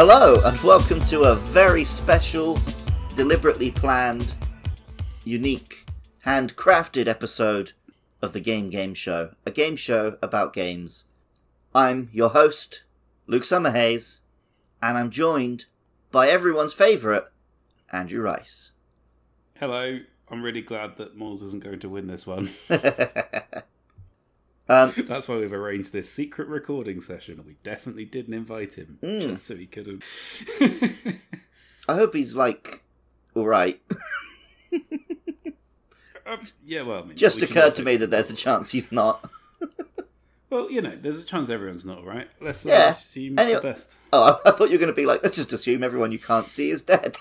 Hello, and welcome to a very special, deliberately planned, unique, handcrafted episode of the Game Game Show, a game show about games. I'm your host, Luke Summerhays, and I'm joined by everyone's favourite, Andrew Rice. Hello. I'm really glad that Moles isn't going to win this one. um, That's why we've arranged this secret recording session. We definitely didn't invite him Mm. just so he could have. I hope he's like alright. Um, yeah, well, I mean, Just we occurred to me that there's a chance he's not. Well, you know, there's a chance everyone's not right. Let's uh, Yeah. assume Any- the best. Oh, I, I thought you were going to be like, let's just assume everyone you can't see is dead.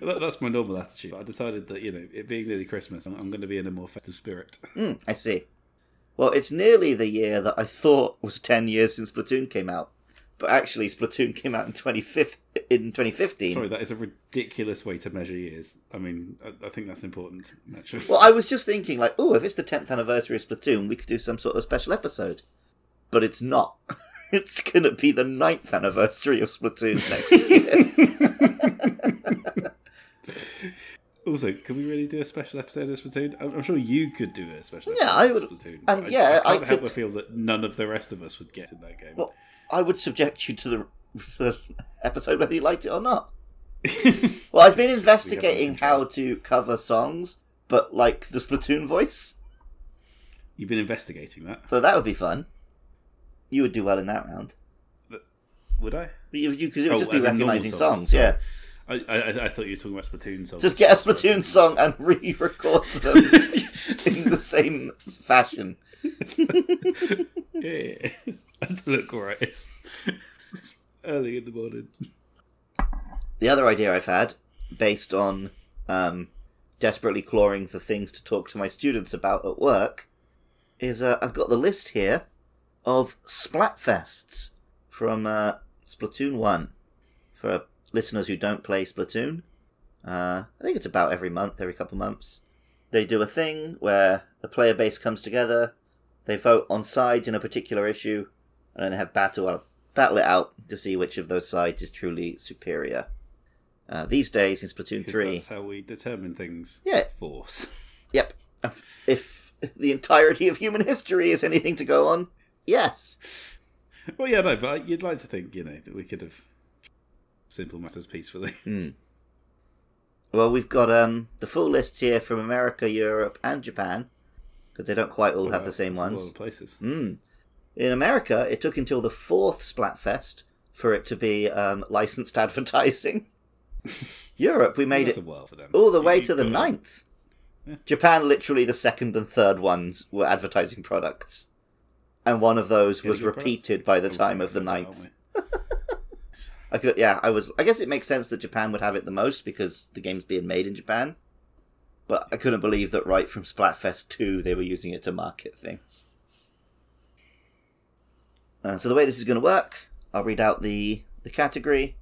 That, that's my normal attitude. I decided that you know, it being nearly Christmas, I'm, I'm going to be in a more festive spirit. Hmm, I see. Well, it's nearly the year that I thought was 10 years since Splatoon came out. But actually, Splatoon came out in, 25th, in 2015. Sorry, that is a ridiculous way to measure years. I mean, I, I think that's important. Actually, Well, I was just thinking, like, oh, if it's the 10th anniversary of Splatoon, we could do some sort of special episode. But it's not. It's going to be the 9th anniversary of Splatoon next year. Also, could we really do a special episode of Splatoon? I'm, I'm sure you could do a special. Yeah, episode I of would- Splatoon. and I- yeah, I I can't help could- but feel that none of the rest of us would get in that game. well, I would subject you to the, the episode whether you liked it or not. Well, I've been investigating how to cover songs, but like the Splatoon voice. You've been investigating that, So that would be fun. You would do well in that round. would I? You, you, cause it would Oh, just be as in normal recognizing songs, songs, yeah. I, I, I thought you were talking about Splatoon songs. Just get a Splatoon song and re-record them in the same fashion. yeah, look alright. It's, it's early in the morning. The other idea I've had, based on um, desperately clawing for things to talk to my students about at work, is uh, I've got the list here of Splatfests from uh, Splatoon 1. For listeners who don't play Splatoon, uh, I think it's about every month, every couple months. They do a thing where the player base comes together, they vote on sides in a particular issue, and then they have battle battle it out to see which of those sides is truly superior. Uh, these days in Splatoon 3, that's how we determine things. Yeah. Force. Yep. If the entirety of human history is anything to go on, yes. Well, yeah, no, but you'd like to think, you know, that we could have simple matters peacefully. Hmm. Well, we've got um, the full lists here from America, Europe, and Japan, because they don't quite all have the same That's a lot ones. of places. Mm. In America, it took until the fourth Splatfest for it to be um, licensed advertising. Europe, we made it a for them. all the way You- to the ninth. Japan, literally the second and third ones were advertising products, and one of those Yeah, was good products. repeated by the Oh, time we're of the gonna find out, ninth. I could, yeah, I was. I guess it makes sense that Japan would have it the most because the game's being made in Japan. But I couldn't believe that right from Splatfest two they were using it to market things. Uh, so the way this is going to work, I'll read out the the category.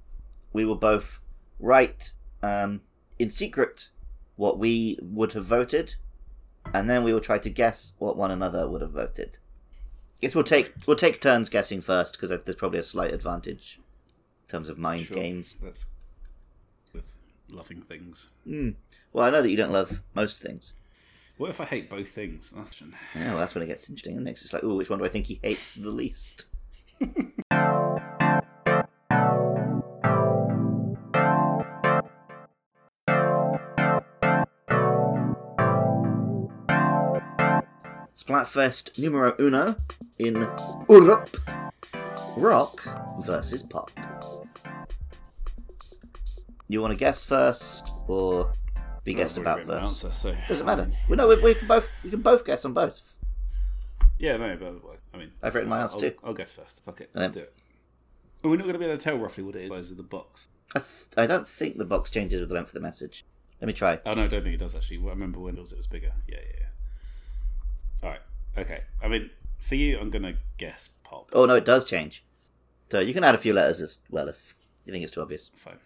We will both write um, in secret what we would have voted, and then we will try to guess what one another would have voted. Guess we'll take we'll take turns guessing first because there's probably a slight advantage terms of mind Sure. games. That's with loving things. Hmm. Well, I know that you don't love most things. What if I hate both things? That's Yeah, well, that's when it gets interesting. And next, it's like, oh, which one do I think he hates the least? Splatfest numero uno in Europe. Rock versus pop. You want to guess first, or be guessed I've about first? Answer, so Doesn't I matter. mean, Well, no, we, we can both we can both guess on both. Yeah, no, but I mean, I've written my answer I'll, too. I'll guess first. Fuck it, Um, let's do it. We're we not going to be able to tell roughly what it is size of the box? I, th- I don't think the box changes with the length of the message. Let me try. Oh no, I don't think it does actually. Well, I remember when it was, it was bigger. Yeah, yeah. yeah. All right. Okay. I mean, for you, I'm gonna guess pop. Oh no, it does change. So you can add a few letters as well if you think it's too obvious. Fine.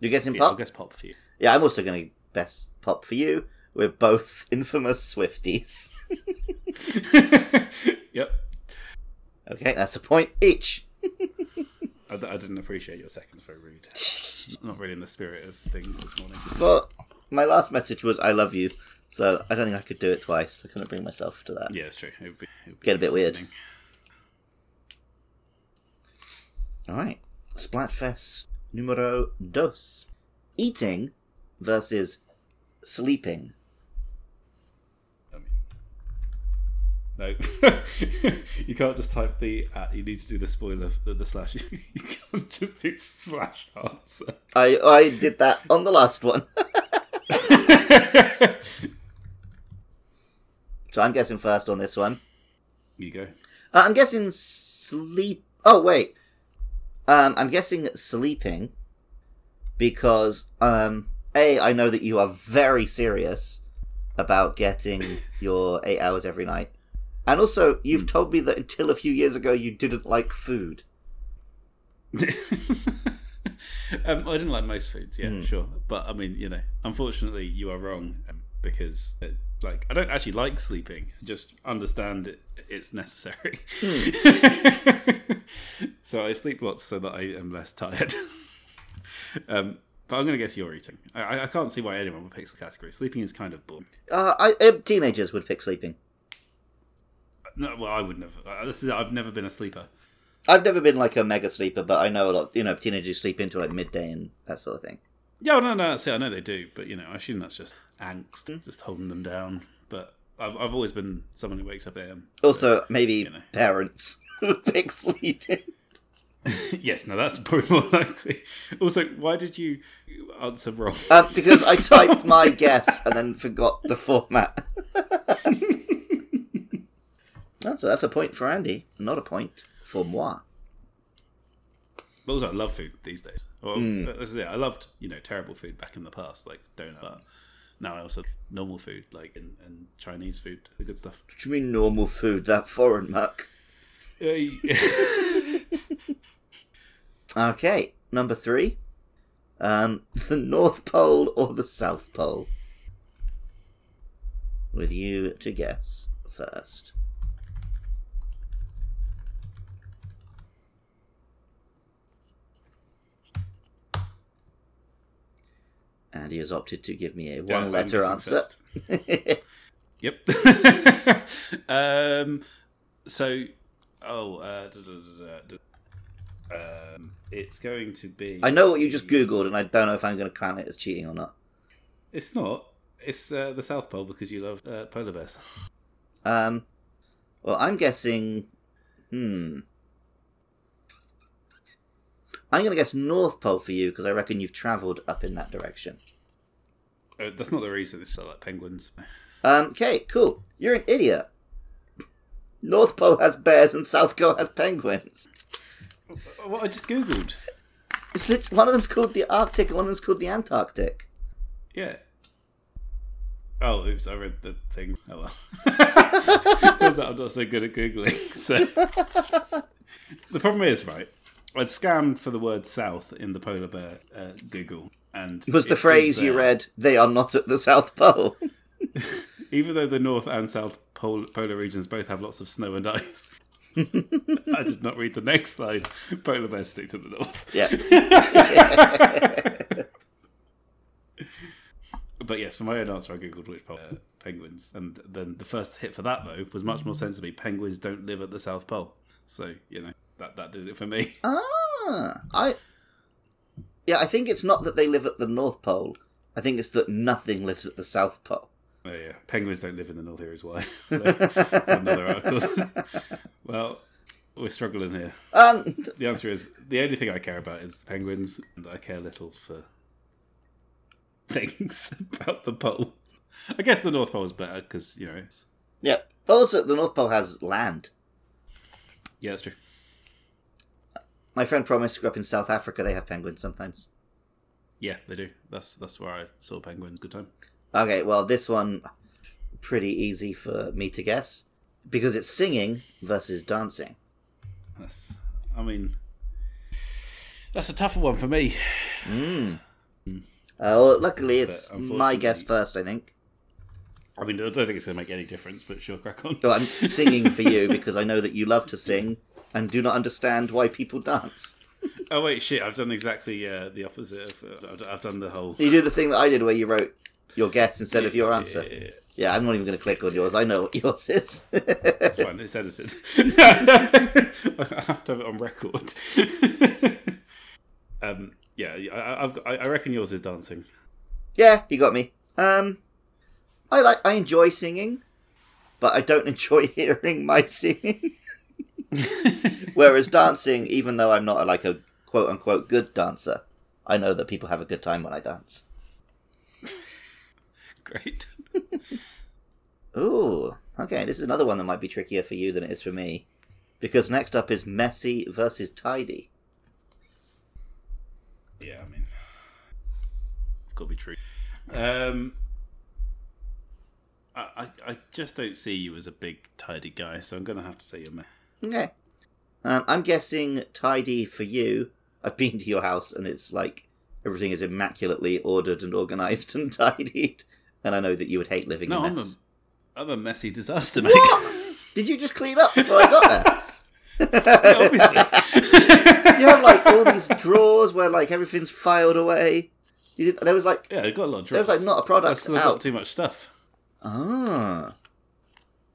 You're guessing Yeah, I'll pop? guess pop for you. Yeah, I'm also going to best pop for you. We're both infamous Swifties. yep. Okay, that's a point each. I, I didn't appreciate your second Very rude. Not really in the spirit of things this morning. Well, my last message was "I love you," so I don't think I could do it twice. I couldn't bring myself to that. Yeah, it's true. It would be, it would Get a bit weird. All right, Splatfest numero dos: eating versus sleeping. I mean, no, you can't just type the. At, you need to do the spoiler, the, the slash. You can't just do slash answer. I I did that on the last one, so I'm guessing first on this one. you go. Uh, I'm guessing sleep. Oh wait, um, I'm guessing sleeping because um, a I know that you are very serious about getting your eight hours every night, and also you've told me that until a few years ago you didn't like food. um, I didn't like most foods, yeah, Hmm. sure, but I mean, you know, unfortunately, you are wrong um, because, it, like, I don't actually like sleeping. Just understand it, it's necessary. so I sleep lots so that I am less tired. um, but I'm going to guess you're eating. I- I, can't see why anyone would pick the category. Sleeping is kind of boring. Uh, I, uh, teenagers would pick sleeping. No, well, I would never. Uh, this is I've never been a sleeper. I've never been like a mega sleeper, but I know a lot. You know, teenagers sleep into like midday and that sort of thing. Yeah, no, no, see, I know they do, but you know, I assume that's just angst, just holding them down. But I've, I've always been someone who wakes up at AM. Also, maybe know. parents pick sleeping. yes, no, that's probably more likely. Also, why did you answer wrong? Um, because I typed my guess and then forgot the format. that's, that's a point for Andy, not a point for moi. But also, I love food these days. Well, this is it. I loved, you know, terrible food back in the past, like donut. But now I also normal food, like and, and Chinese food, the good stuff. What do you mean normal food? That foreign muck. Okay, number three. Um, the North Pole or the South Pole? With you to guess first. Andy has opted to give me a one I'm letter answer. Yep. um. So, oh, uh, da, da, da. um, it's going to be. I know what you just Googled, and I don't know if I'm going to count it as cheating or not. It's not. It's uh, the South Pole because you love uh, polar bears. Um, well, I'm guessing. Hmm. I'm going to guess North Pole for you because I reckon you've travelled up in that direction. Uh, that's not the reason. It's like penguins. Um, okay, cool. You're an idiot. North Pole has bears and South Pole has penguins. What I just googled. It's one of them's called the Arctic and one of them's called the Antarctic. Yeah. Oh, oops! I read the thing. Oh well. Turns out I'm not so good at googling. So the problem is, right? I'd scanned for the word "south" in the polar bear uh, Google, and Was the phrase you read, they are not at the South Pole? Even though the north and south pole, polar regions both have lots of snow and ice. I did not read the next line. Polar bears stick to the north. yeah. But yes, for my own answer, I googled which pole uh, penguins, and then the first hit for that though was much more sensibly. Penguins don't live at the South Pole, so you know that that did it for me. Ah, I. Yeah, I think it's not that they live at the North Pole. I think it's that nothing lives at the South Pole. Oh yeah, penguins don't live in the North. Here is why. So, another article. well, we're struggling here. Um, The answer is the only thing I care about is the penguins, and I care little for things about the pole. I guess the North Pole is better because you know it's yeah. Also, the North Pole has land. yeah, that's true. My friend promised grew up in South Africa. They have penguins sometimes. Yeah, they do. That's that's where I saw penguins. Good time. Okay, well, this one pretty easy for me to guess because it's singing versus dancing. That's. I mean, that's a tougher one for me. Mm. Uh, well, luckily, it's my guess first. I think. I mean, I don't think it's going to make any difference, but sure, crack on. I'm singing for you because I know that you love to sing and do not understand why people dance. Oh wait, shit! I've done exactly uh, the opposite. Of, uh, I've, done the whole. You do the thing that I did where you wrote your guess instead of your answer. Yeah, yeah, yeah. Yeah, I'm not even going to click on yours. I know what yours is. It's fine. It's edited. I have to have it on record. um, yeah, I, I've, got- I I reckon yours is dancing. yeah, you got me. Um, I like. I enjoy singing, but I don't enjoy hearing my singing. Whereas dancing, even though I'm not like a quote unquote good dancer, I know that people have a good time when I dance. Great. Ooh, okay. This is another one that might be trickier for you than it is for me, because next up is messy versus tidy. Yeah, I mean, got to be true. Um, I, I just don't see you as a big tidy guy, so I'm gonna have to say you're me. Okay. Um, I'm guessing tidy for you. I've been to your house and it's like everything is immaculately ordered and organized and tidied. And I know that you would hate living No, in I'm a mess. I'm a messy disaster maker. What? Did you just clean up before I got there? Yeah, obviously. you have like all these drawers where like everything's filed away. You did, there was like yeah, I got a lot of there was like not a product That's I've got too much stuff. Ah,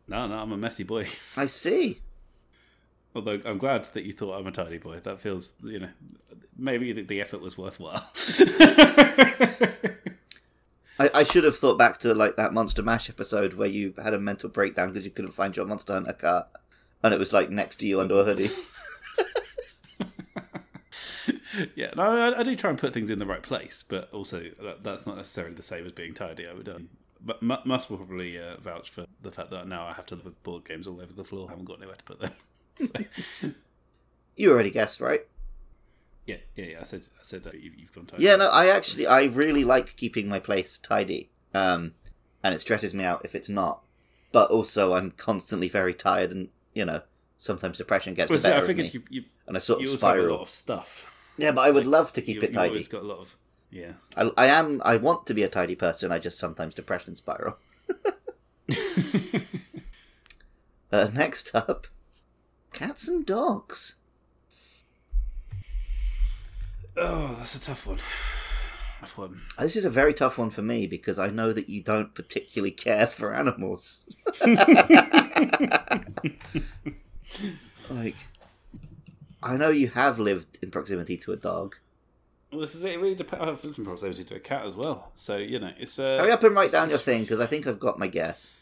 No, no, I'm a messy boy. I see. Although I'm glad that you thought I'm a tidy boy. That feels, you know, maybe the, the effort was worthwhile. I, I should have thought back to like that Monster Mash episode where you had a mental breakdown because you couldn't find your Monster Hunter cart, and it was like next to you under a hoodie. yeah, no, I, I do try and put things in the right place, but also that, that's not necessarily the same as being tidy. I would, um, but mu- must probably uh, vouch for the fact that now I have to live with board games all over the floor. I haven't got anywhere to put them. So, You already guessed, right? yeah, yeah, yeah. I said, I said uh, you've, you've gone tidy. Yeah, no, I actually I really like keeping my place tidy. Um, and it stresses me out if it's not. But also, I'm constantly very tired, and you know, sometimes depression gets Well, the better I of me, you, you, and I sort you of also have a spiral. lot of stuff. Yeah, but I would love to keep You, it you've tidy. always got a lot of yeah. I, I am. I want to be a tidy person. I just sometimes depression spiral. Uh, next up, cats and dogs. Oh, that's a tough one. Tough one. This is a very tough one for me because I know that you don't particularly care for animals. like, I know you have lived in proximity to a dog. Well, this is it. It really depends. I have some proximity to a cat as well, so you know it's. Uh, Hurry up and write down your thing because I think I've got my guess.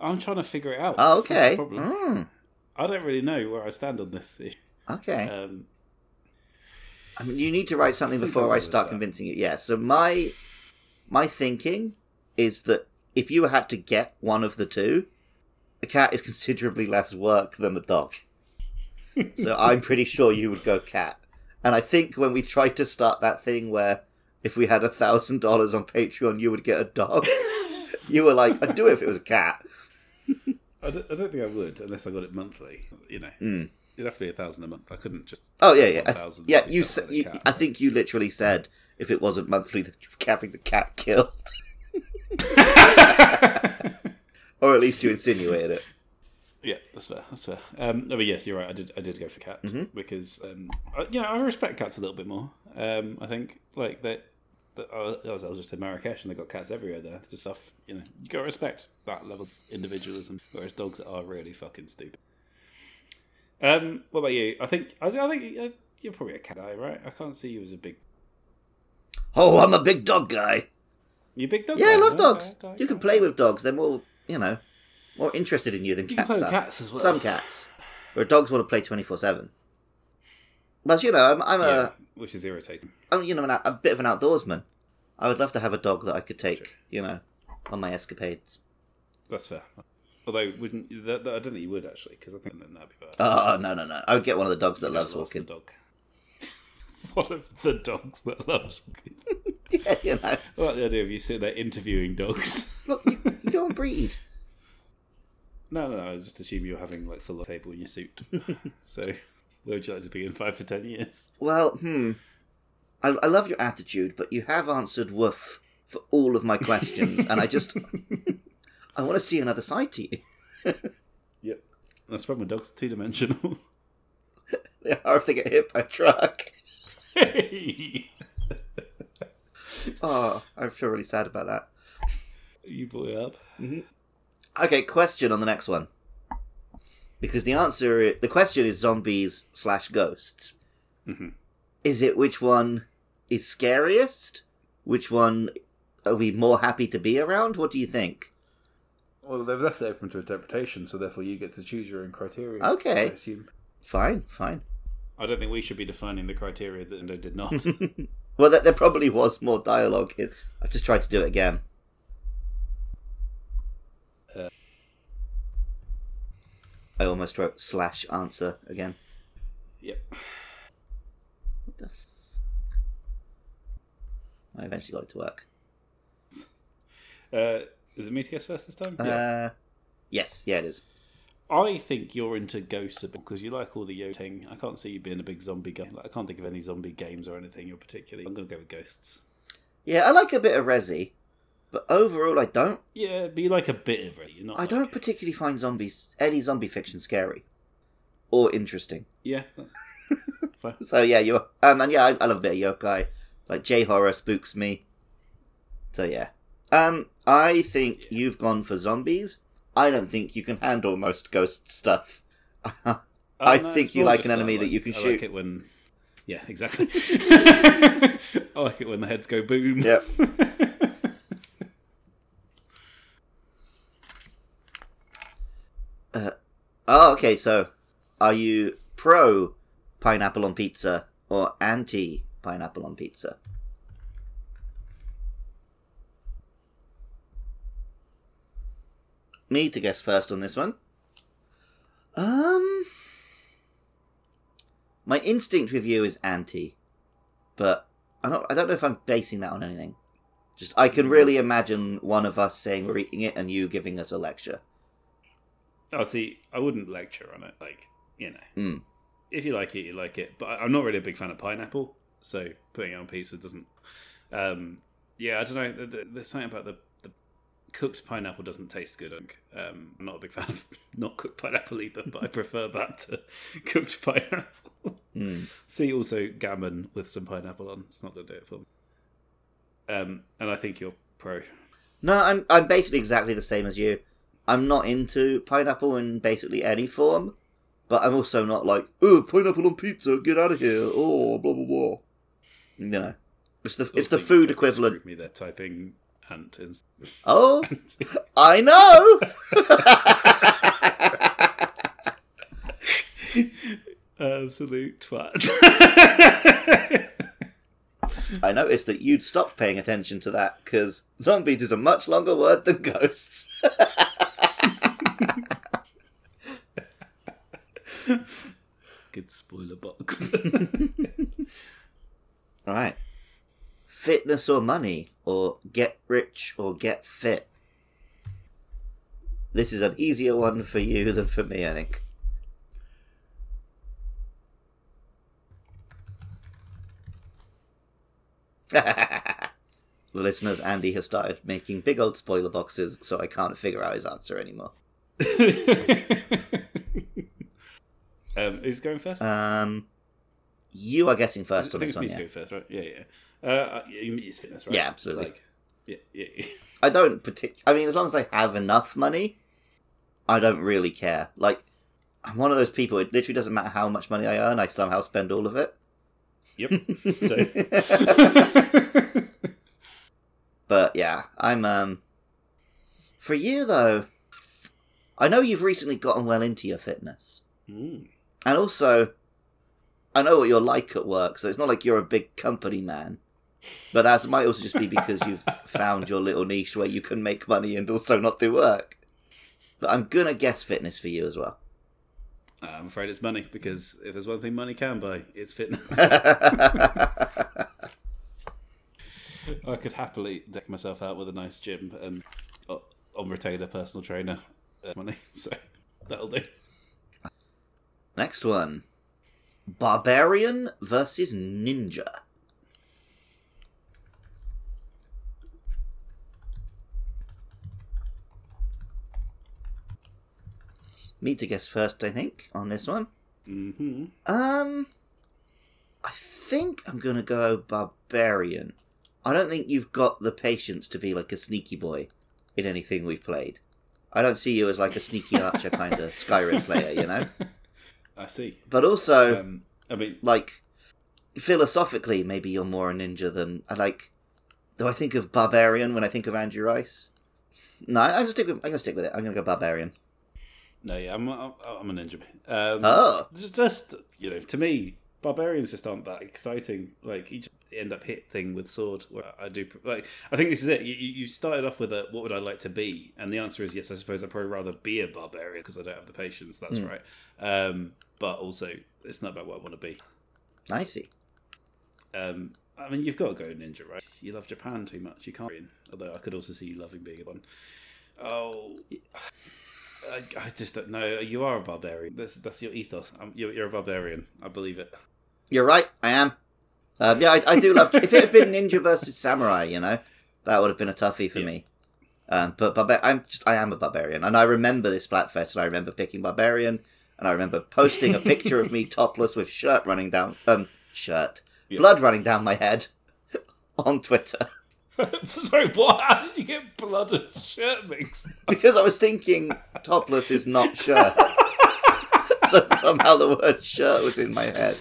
I'm trying to figure it out. Oh, okay. Mm, I don't really know where I stand on this issue. okay. Um, I mean, you need to write something I before I start convincing you. Yeah. So my my thinking is that if you had to get one of the two, a cat is considerably less work than a dog. so I'm pretty sure you would go cat. And I think when we tried to start that thing where if we had a thousand dollars on Patreon, you would get a dog. you were like, I'd do it if it was a cat. I, don't, I don't think I would unless I got it monthly. You know, Mm. it'd have to be a thousand a month. I couldn't just. Oh yeah, yeah, I th- 1,000 yeah. You, stuff s- you. I think you literally said if it wasn't monthly, that you'd be having the cat killed, or at least you insinuated it. That's fair. That's fair. Um, no, but yes, you're right. I did. I did go for cat Mm-hmm. because um, I, you know I respect cats a little bit more. Um, I think like that. I was, I was just in Marrakesh and they got cats everywhere there. Just stuff. You know, you got to respect that level of individualism. Whereas dogs are really fucking stupid. Um, what about you? I think I, I think uh, you're probably a cat guy, right? I can't see you as a big. Oh, I'm a big dog guy. You big dog? Yeah, guy, I love dogs. Okay, okay, You can okay. play with dogs. They're more, you know, more interested in you than You can cats play are. cats as well. Some cats, where dogs want to play twenty four seven. But you know, I'm, I'm Yeah, a, which is irritating. I'm you know, an, a bit of an outdoorsman. I would love to have a dog that I could take, you know, on my escapades. That's fair. Although, wouldn't that, that- I don't think you would actually, because I think then that'd be bad. Oh, oh no, no, no! I would get one of the dogs that You loves don't the walking. dog. One of the dogs that loves walking. Yeah, you know. I like the idea of you sitting there interviewing dogs. Look, you, you go and breed. No, no, no. I was just assuming you're having like full table in your suit. so, where would you like to be in five for ten years? Well, hmm. I, I love your attitude, but you have answered woof for all of my questions, and I just I want to see another side to you. Yep. That's the problem with dogs. Two dimensional. They are if they get hit by a truck. Oh, I feel really sad about that. you brought it up. Okay, question on the next one. Because the answer, the question is zombies slash ghosts. Mhm. Is it which one is scariest? Which one are we more happy to be around? What do you think? Well, they've left it open to interpretation, so therefore you get to choose your own criteria. Okay. I assume. Fine, fine. I don't think we should be defining the criteria that they did not. Well, there, there probably was more dialogue. In, I've just tried to do it again. I almost wrote slash answer again. yep. What the? F- I eventually got it to work. Uh, is it me to guess first this time? Uh, yes, yeah, it is. I think you're into ghosts because you like all the yo thing. I can't see you being a big zombie guy. Like, I can't think of any zombie games or anything you're particularly. I'm going to go with ghosts. Yeah, I like a bit of Resi, but overall, I don't. Yeah, but you like a bit of it. You're not. I like- don't particularly find zombies any zombie fiction scary or interesting. Yeah. So yeah, you and yeah, I, I love a bit of yokai. Like J horror spooks me. So yeah, um, I think you've gone for zombies. I don't think you can handle most ghost stuff. I Oh, no, think you like an enemy I that you can I shoot. like it when. Yeah, exactly. I like it when the heads go boom. Yep. Oh, okay. So, are you pro pineapple on pizza or anti pineapple on pizza? Me to guess first on this one. Um, my instinct with you is anti, but I don't. I don't know if I'm basing that on anything. Just I can really imagine one of us saying we're eating it and you giving us a lecture. Oh, see, I wouldn't lecture on it. Like, you know, Mm. if you like it, you like it. But I'm not really a big fan of pineapple, so putting it on pizza doesn't. Um, yeah, I don't know. There- there- There's something about the, the cooked pineapple doesn't taste good. Um, I'm not a big fan of not cooked pineapple either, but I prefer that to cooked pineapple. Mm. See also gammon with some pineapple on. It's not going to do it for me. Um, and I think you're pro. No, I'm I'm basically exactly the same as you. I'm not into pineapple in basically any form, but I'm also not like, oh, pineapple on pizza, get out of here, oh, blah blah blah. You know, it's the it's the food equivalent. Me, they're typing ant in. Oh, I know. Absolute twat. I noticed that you'd stopped paying attention to that because zombies is a much longer word than ghosts. Good spoiler box. All right. Fitness or money, or get rich or get fit. This is an easier one for you than for me, I think. the listeners, Andy has started making big old spoiler boxes, so I can't figure out his answer anymore. Um, who's going first? Um, you are guessing first I on think this it's one, me to go first, right? Yeah, yeah. Uh, mean it's fitness, right? Yeah, absolutely. Like, yeah, yeah, yeah. I don't partic- I mean, as long as I have enough money, I don't really care. Like, I'm one of those people. It literally doesn't matter how much money I earn. I somehow spend all of it. Yep. So. But yeah, I'm um. For you though, I know you've recently gotten well into your fitness, Mm. And also, I know what you're like at work. So it's not like you're a big company man. But that might also just be because you've found your little niche where you can make money and also not do work. But I'm gonna guess fitness for you as well. I'm afraid it's money because if there's one thing money can buy, it's fitness. I could happily deck myself out with a nice gym and uh, on retainer personal trainer uh, money, so that'll do. Next one Barbarian versus Ninja. Me to guess first, I think, on this one. hmm Um. I think I'm gonna go barbarian. I don't think you've got the patience to be like a sneaky boy in anything we've played. I don't see you as like a sneaky archer kind of Skyrim player, you know. I see. But also, Um, I mean, like philosophically, maybe you're more a ninja than I like. Do I think of barbarian when I think of Andrew Rice? No, I- I'm gonna stick with. I'm gonna stick with it. I'm gonna go barbarian. no, yeah, I'm, I'm, I'm a ninja. Um, Oh, just you know, to me, barbarians just aren't that exciting. Like you just end up hit thing with sword. I do like. I think this is it. You, you started off with a what would I like to be, and the answer is yes. I suppose I'd probably rather be a barbarian because I don't have the patience. That's Hmm. right. Um, but also, it's not about what I want to be. I see. Um, I mean, you've got to go ninja, right? You love Japan too much. You can't. Although I could also see you loving being a one. Oh, I, I just don't know. You are a barbarian. That's that's your ethos. Um you're, you're a barbarian. I believe it. You're right. I am. Um, yeah, I, I do love. if it had been ninja versus samurai, you know, that would have been a toughie for Yeah. me. Um, but barba- I'm just, I am a barbarian, and I remember this Splatfest, and I remember picking barbarian, and I remember posting a picture of me topless with shirt running down, um, shirt, Yeah. blood running down my head, on Twitter Sorry, what? How did you get blood and shirt mixed? because I was thinking topless is not shirt. so somehow the word shirt was in my head.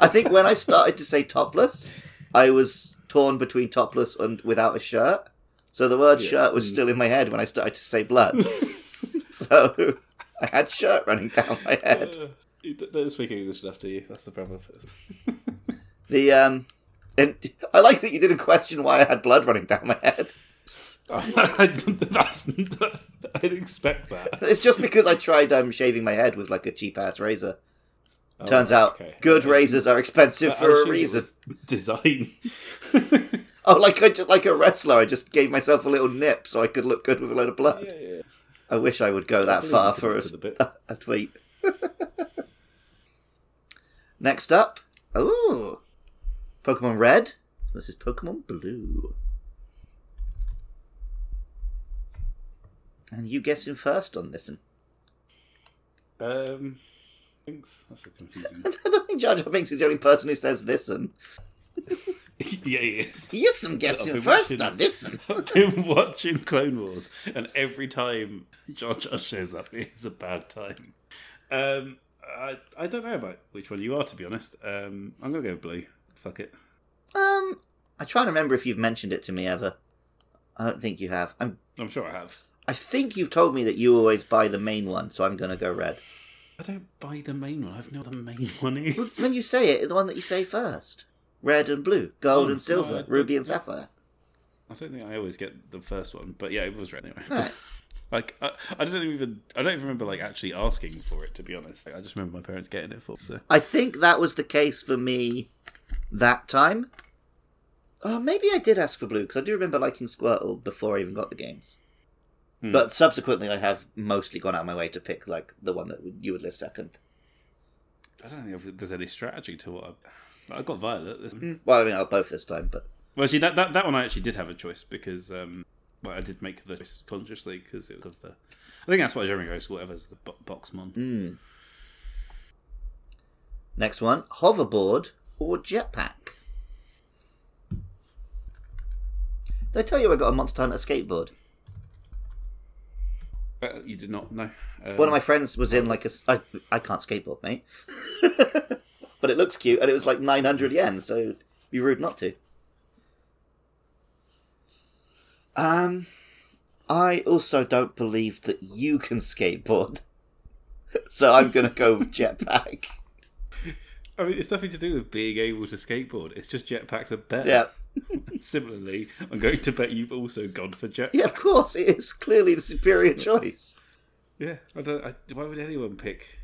I think when I started to say topless, I was torn between topless and without a shirt. So the word Yeah. shirt was still in my head when I started to say blood. so I had shirt running down my head. Uh, you don't speak English enough, do you? That's the problem. The um, and I like that you didn't question why I had blood running down my head. I, that's, I didn't expect that. It's just because I tried um shaving my head with like a cheap ass razor. Oh, Turns out okay. good razors are expensive I for a reason. Design. Oh, like I just, like a wrestler, I just gave myself a little nip so I could look good with a load of blood. yeah, yeah. I wish I would go that far for a, a, a tweet. Next up, oh, Pokemon Red. This is Pokemon Blue. And you guessing first on this one? Um, thanks. That's so confusing. I don't think Jar Jar Binks is the only person who says this one. Yeah, he is. You some I've guessing first watching- on this one. I've been watching Clone Wars, and every time Jar Jar shows up, it's a bad time. Um, I I don't know about which one you are, to be honest. Um, I'm gonna go blue. Fuck it. Um, I try to remember if you've mentioned it to me ever. I don't think you have. I'm. I'm sure I have. I think you've told me that you always buy the main one, so I'm gonna go red. I don't buy the main one. I have no the main one is. When you say it, it's the one that you say first. Red and blue, gold Oh, and silver, no, ruby and sapphire. I don't think I always get the first one, but yeah, it was red anyway. Right. Like I, I don't even I don't even remember like actually asking for it to be honest. I just remember my parents getting it for. So I think that was the case for me that time. Oh, maybe I did ask for blue because I do remember liking Squirtle before I even got the games. Hmm. But subsequently, I have mostly gone out of my way to pick like the one that you would list second. I don't think there's any strategy to what I, I got Violet. This- Well, I mean, I'll both this time, but Well, actually, that, that that one I actually did have a choice because um, well, I did make the choice consciously because it was of the. I think that's why Jeremy goes whatever's the bo- Boxmon. Hmm. Next one hoverboard or jetpack? Did I tell you I got a Monster Hunter skateboard? Uh, you did not know. Um, One of my friends was in like a. I, I can't skateboard, mate. but it looks cute, and it was like 900 yen, so be rude not to. Um, I also don't believe that you can skateboard. so I'm going to go with jetpack. I mean, it's nothing to do with being able to skateboard. It's just jetpacks are better. Yeah. Similarly, I'm going to bet you've also gone for jet. Yeah, of course, it is clearly the superior choice. Yeah, I don't. I, why would anyone pick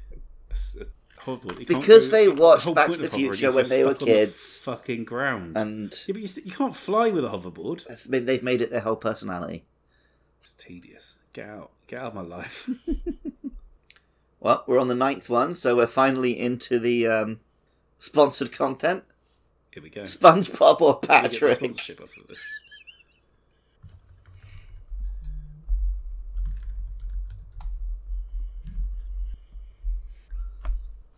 a, a hoverboard? You Because they watched Back to the Future when they were on the kids. fucking ground. And yeah, but you, st- you can't fly with a hoverboard. that's been- they've made it their whole personality. It's tedious. Get out. Get out of my life. Well, we're on the ninth one, so we're finally into the um, sponsored content. Here we go. SpongeBob or Let get the Patrick? sponsorship off of this.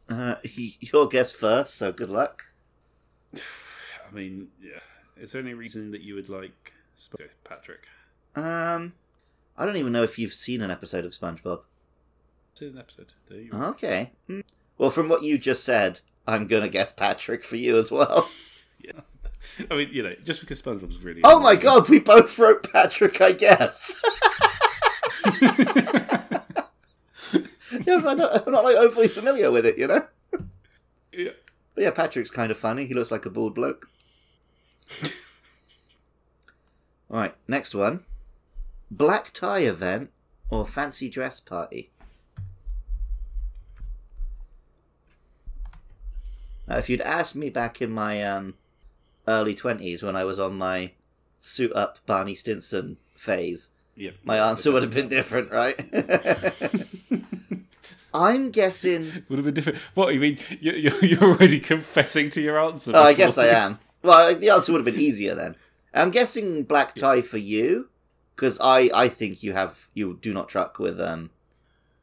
Uh, your guess first, so good luck. I mean, yeah. Is there any reason that you would like Sp- okay, Patrick? Um, I don't even know if you've seen an episode of SpongeBob. It's an episode. There you Okay. Hmm. Well, from what you just said, I'm gonna guess Patrick for you as well. Yeah. I mean, you know, just because SpongeBob's really. Oh my god, we both wrote Patrick, I guess. yeah, I don't, I'm not like overly familiar with it, you know. Yeah. But yeah, Patrick's kind of funny. He looks like a bald bloke. All right, next one: black tie event or fancy dress party. Now, if you'd asked me back in my um, early twenties when I was on my suit up Barney Stinson phase, Yeah. my answer would have been different, right? I'm guessing. Would have been different. What you mean? You- You're, you're already confessing to your answer. Oh, I guess I am. Well, the answer would have been easier then. I'm guessing black tie for you because I I think you have you do not truck with um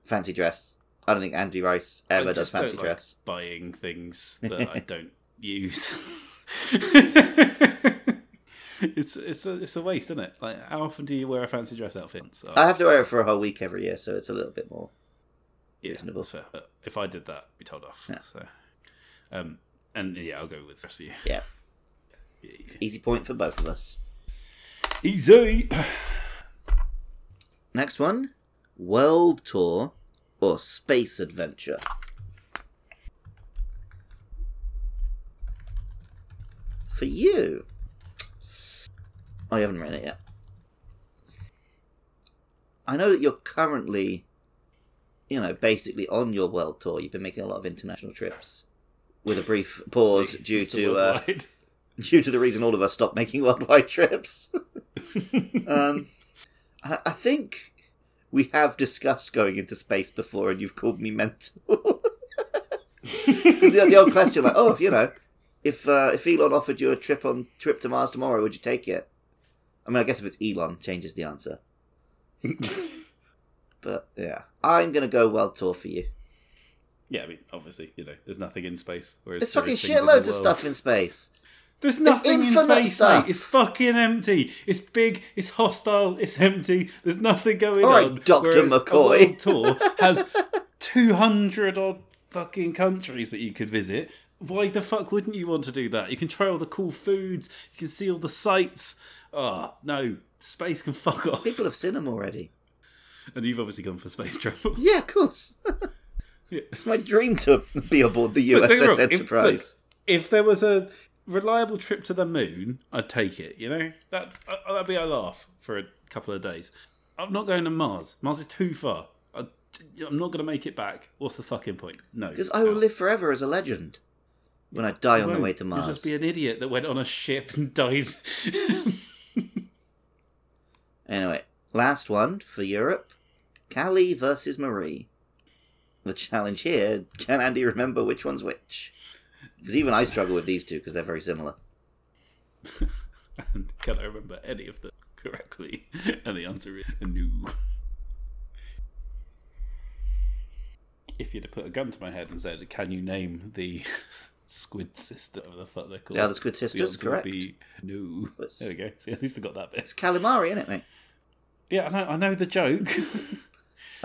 fancy dress. I don't think Andy Rice ever does fancy like dress. Buying things that I don't use. it's it's a it's a waste, isn't it? Like, how often do you wear a fancy dress outfit? So, I have to wear it for a whole week every year, so it's a little bit more. Yeah, reasonable. that's fair. But if I did that, I'd be told off. Yeah. So, um, and yeah, I'll go with the rest of you. Yeah, Yeah, easy point for both of us. Easy. Next one: world tour or space adventure. For you, oh, you haven't written it yet. I know that you're currently, you know, basically on your world tour. You've been making a lot of international trips, with a brief pause due Mr. to uh, due to the reason all of us stopped making worldwide trips. um, I, I think we have discussed going into space before, and you've called me mental. Because the, the old question, like, oh, if you know, if uh, if Elon offered you a trip on trip to Mars tomorrow, would you take it? I mean, I guess if it's Elon, changes the answer. But yeah, I'm gonna go world tour for you. yeah, I mean, obviously, you know, there's nothing in space. Whereas There's fucking shitloads of stuff in space. There's nothing in space, stuff. mate. It's fucking empty. It's big. It's hostile. It's empty. There's nothing going on. All right, on. A McCoy. tour has 200 odd fucking countries that you could visit. Why the fuck wouldn't you want to do that? You can try all the cool foods. You can see all the sights. Oh no, space can fuck off. People have seen them already. And you've obviously gone for space travel. Yeah, of course. Yeah. It's my dream to be aboard the But don't get me USS wrong, if- Enterprise. look, If there was a reliable trip to the moon, I'd take it. You know that uh, that'd be a laugh for a couple of days. I'm not going to Mars. Mars is too far. I, I'm not going to make it back. What's the fucking point? No, Because I will live forever as a legend when I die on the way to You'll Mars. just be an idiot that went on a ship and died. Anyway, last one for Europe Callie versus Marie. The challenge here can Andy remember which one's which? Because even I struggle with these two because they're very similar. and can I remember any of them correctly? And the answer is no. If you'd have put a gun to my head and said, "Can you name the squid sister?" or the fuck they're called? Are the Squid the Sisters, would correct? be no. There we go. See, at least I got that bit. It's calamari, isn't it, mate? Yeah, I know. I know the joke.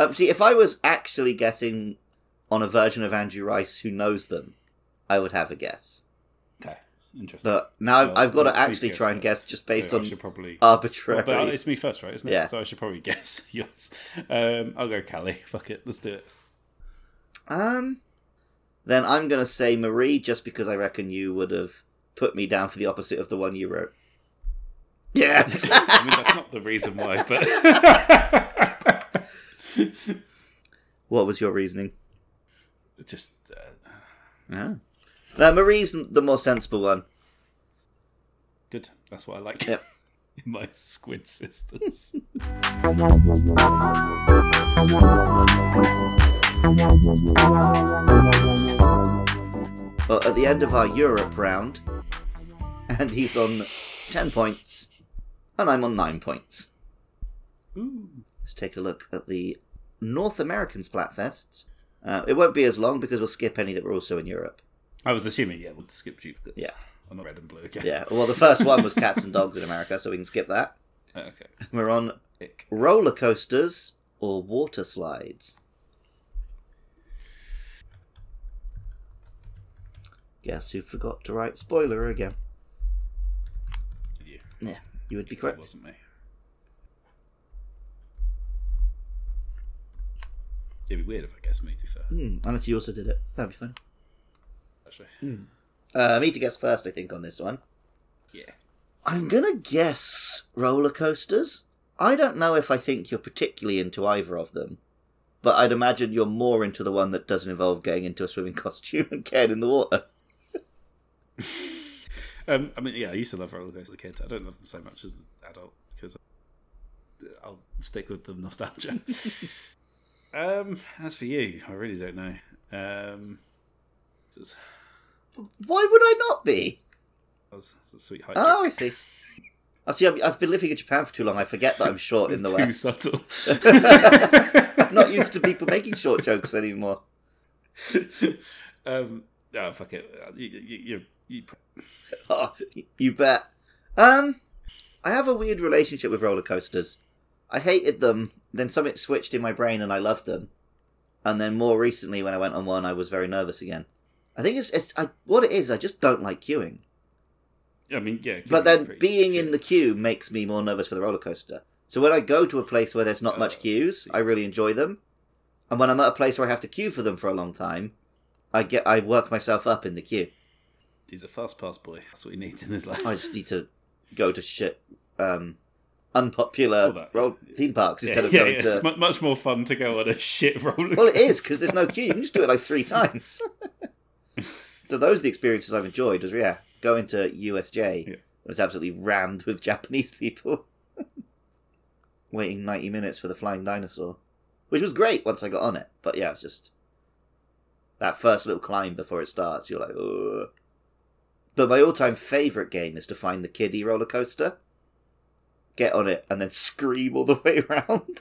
Um, see, if I was actually guessing on a version of Andrew Rice who knows them, I would have a guess. okay, interesting. But now Well, I've got to well, please actually try and guess just based So on probably. arbitrary. But it's me first, right? Isn't it? Yeah. So I should probably guess yours. Um, I'll go Callie. Fuck it. Let's do it. Um, then I'm gonna say Marie, just because I reckon you would have put me down for the opposite of the one you wrote. Yes. I mean, that's not the reason why, but what was your reasoning? just uh, Ah. No, Marie's the more sensible one. good. That's what I like. Yep. In my squid sisters. Well, at the end of our Europe round, and he's on ten points, and I'm on nine points. Ooh. Let's take a look at the North American Splatfests. Uh, it won't be as long because we'll skip any that were also in Europe. I was assuming, yeah, we'll skip duplicates. Yeah. I'm not red and blue again. Yeah. Well, the first one was cats and dogs in America, so we can skip that. Oh, okay. We're on roller coasters or water slides. Guess who forgot to write spoiler again? You? Yeah, you would be correct. wasn't me. It'd be weird if I guessed me, to be fair. Hmm, unless you also did it. That'd be fun. Actually. Uh, me to guess first, I think, on this one. Yeah. I'm gonna guess roller coasters. I don't know if I think you're particularly into either of them, but I'd imagine you're more into the one that doesn't involve getting into a swimming costume and getting in the water. Um, I mean, yeah, I used to love roller coasters as a kid. I don't love them so much as an adult because I'll stick with the nostalgia. um, as for you, I really don't know. Um, it's, Why would I not be? it's a sweet height. Oh, I see. I see. I've, been living in Japan for too long. I forget that I'm short in the way. too West. subtle. I'm not used to people making short jokes anymore. um, oh, fuck it. You, you, you, you, Oh, you bet. Um, I have a weird relationship with roller coasters. I hated them, then something switched in my brain and I loved them. And then more recently, when I went on one, I was very nervous again. I think it's, it's I, what it is. I just don't like queuing. I mean, yeah. But then being shit. in the queue makes me more nervous for the roller coaster. So when I go to a place where there's not much Oh, queues. I really enjoy them. And when I'm at a place where I have to queue for them for a long time, I get I work myself up in the queue. He's a fast pass boy. That's what he needs in his life. I just need to go to shit um, unpopular roll theme parks yeah, instead of yeah, going yeah. to. It's much more fun to go on a shit roller. Well, it is because there's no queue. You can just do it like three times. so those are the experiences I've enjoyed. Was yeah, going to USJ Yeah. was absolutely rammed with Japanese people, waiting ninety minutes for the flying dinosaur, which was great once I got on it. But yeah, it's just that first little climb before it starts. You're like, Ugh. But my all-time favorite game is to find the kiddie roller coaster, get on it, and then scream all the way around.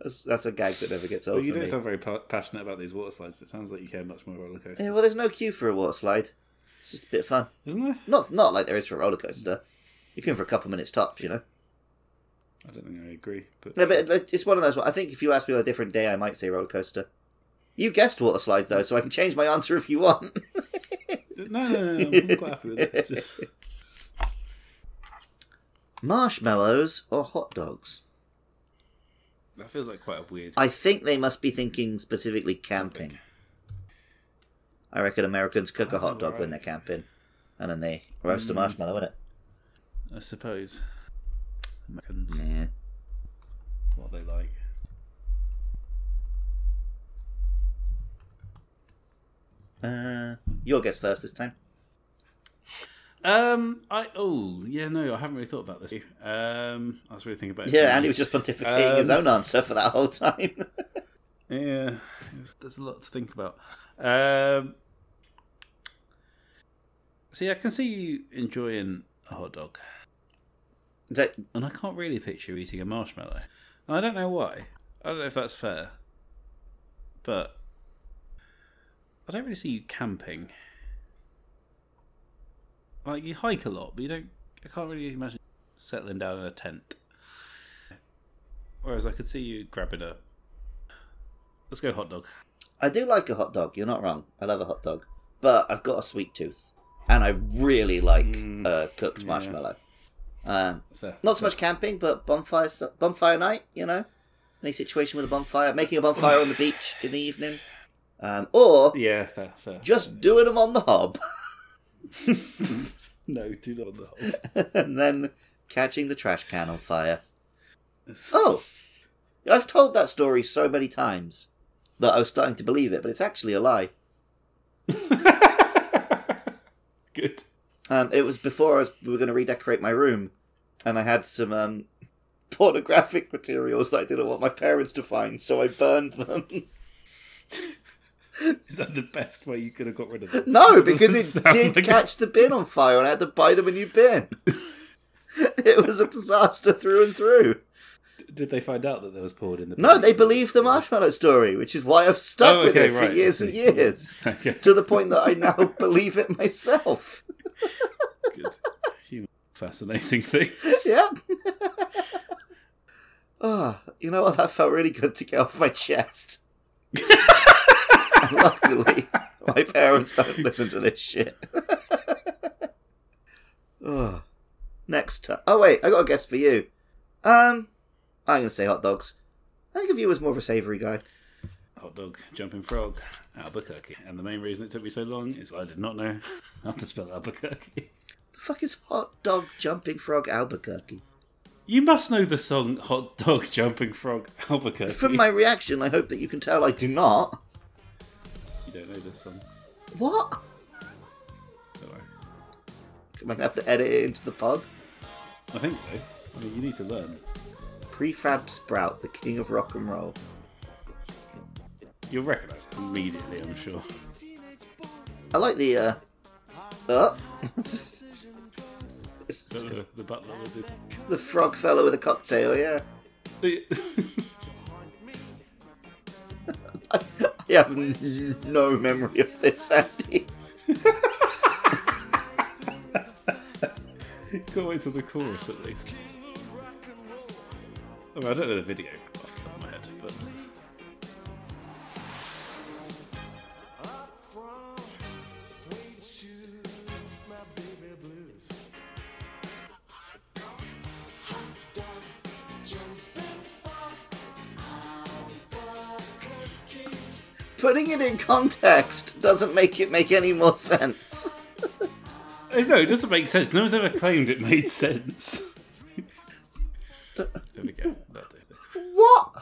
that's, that's a gag that never gets old Well, you don't me. sound very pa- passionate about these water slides. It sounds like you care much more about roller coasters. Yeah, well, there's no queue for a water slide. It's just a bit of fun. Isn't there? Not not like there is for a roller coaster. You're queuing for a couple minutes tops, you know. I don't think I agree. But No, but it's one of those. I think if you asked me on a different day, I might say roller coaster. You guessed water slide though, so I can change my answer if you want. no, no, no, no, I'm quite happy with it. It's just Marshmallows or hot dogs? that feels like quite a weird. I think they must be thinking specifically camping. I reckon Americans cook a hot dog when they're camping, and then they roast a Mm. marshmallow in it. I suppose. Americans, Yeah. what they like. Uh, your guess first this time. Um, I oh yeah no, I haven't really thought about this. Um, I was really thinking about it. Yeah, Andy was just pontificating his Um, own answer for that whole time. Yeah, was- there's a lot to think about. Um, see, I can see you enjoying a hot dog, That- and I can't really picture you eating a marshmallow. And I don't know why. I don't know if that's fair, but I don't really see you camping. Like you hike a lot, but you don't. I can't really imagine settling down in a tent. Whereas I could see you grabbing a. Let's go hot dog. I do like a hot dog. You're not wrong. I love a hot dog, but I've got a sweet tooth, and I really like Mm, uh, cooked yeah. marshmallow. Um, fair. not so much camping, but bonfire bonfire night. You know, any situation with a bonfire, making a bonfire on the beach in the evening, um, or Yeah, fair, fair. just doing them on the hob, no, do not whole. and then catching the trash can on fire. Oh, I've told that story so many times that I was starting to believe it, but it's actually a lie. Good. Um, it was before I was, we were going to redecorate my room, and I had some um, pornographic materials that I didn't want my parents to find, so I burned them. Is that the best way you could have got rid of it? no, because it did like catch the bin on fire, and I had to buy them a new bin. it was a disaster through and through. did they find out that there was porn in the? No, they believe the marshmallow story, which is why I've stuck Oh, with it for right, I years and years. Okay, to the point that I now believe it myself. good. Fascinating things. Yeah. oh, you know what? That felt really good to get off my chest. Luckily, my parents don't listen to this shit. oh. Next time. Oh, wait, I got a guess for you. Um, I'm going to say hot dogs. I think of you as more of a savoury guy. Hot dog, jumping frog, Albuquerque. And the main reason it took me so long is I did not know how to spell Albuquerque. The fuck is hot dog jumping frog Albuquerque? You must know the song Hot Dog Jumping Frog Albuquerque. From my reaction, I hope that you can tell I do not. You don't know this song. What? Don't worry. Am I gonna have to edit it into the pod? I think so. I mean, you need to learn. Prefab Sprout, the king of rock and roll. You'll recognise it immediately, I'm sure. I like the uh, uh The, the, the butler with the frog fellow with a cocktail. Yeah, have n- no memory of this, Andy. Go into the chorus at least. I, mean, I don't know the video Putting it in context doesn't make it make any more sense. No, it doesn't make sense. No one's ever claimed it made sense. there we go. What?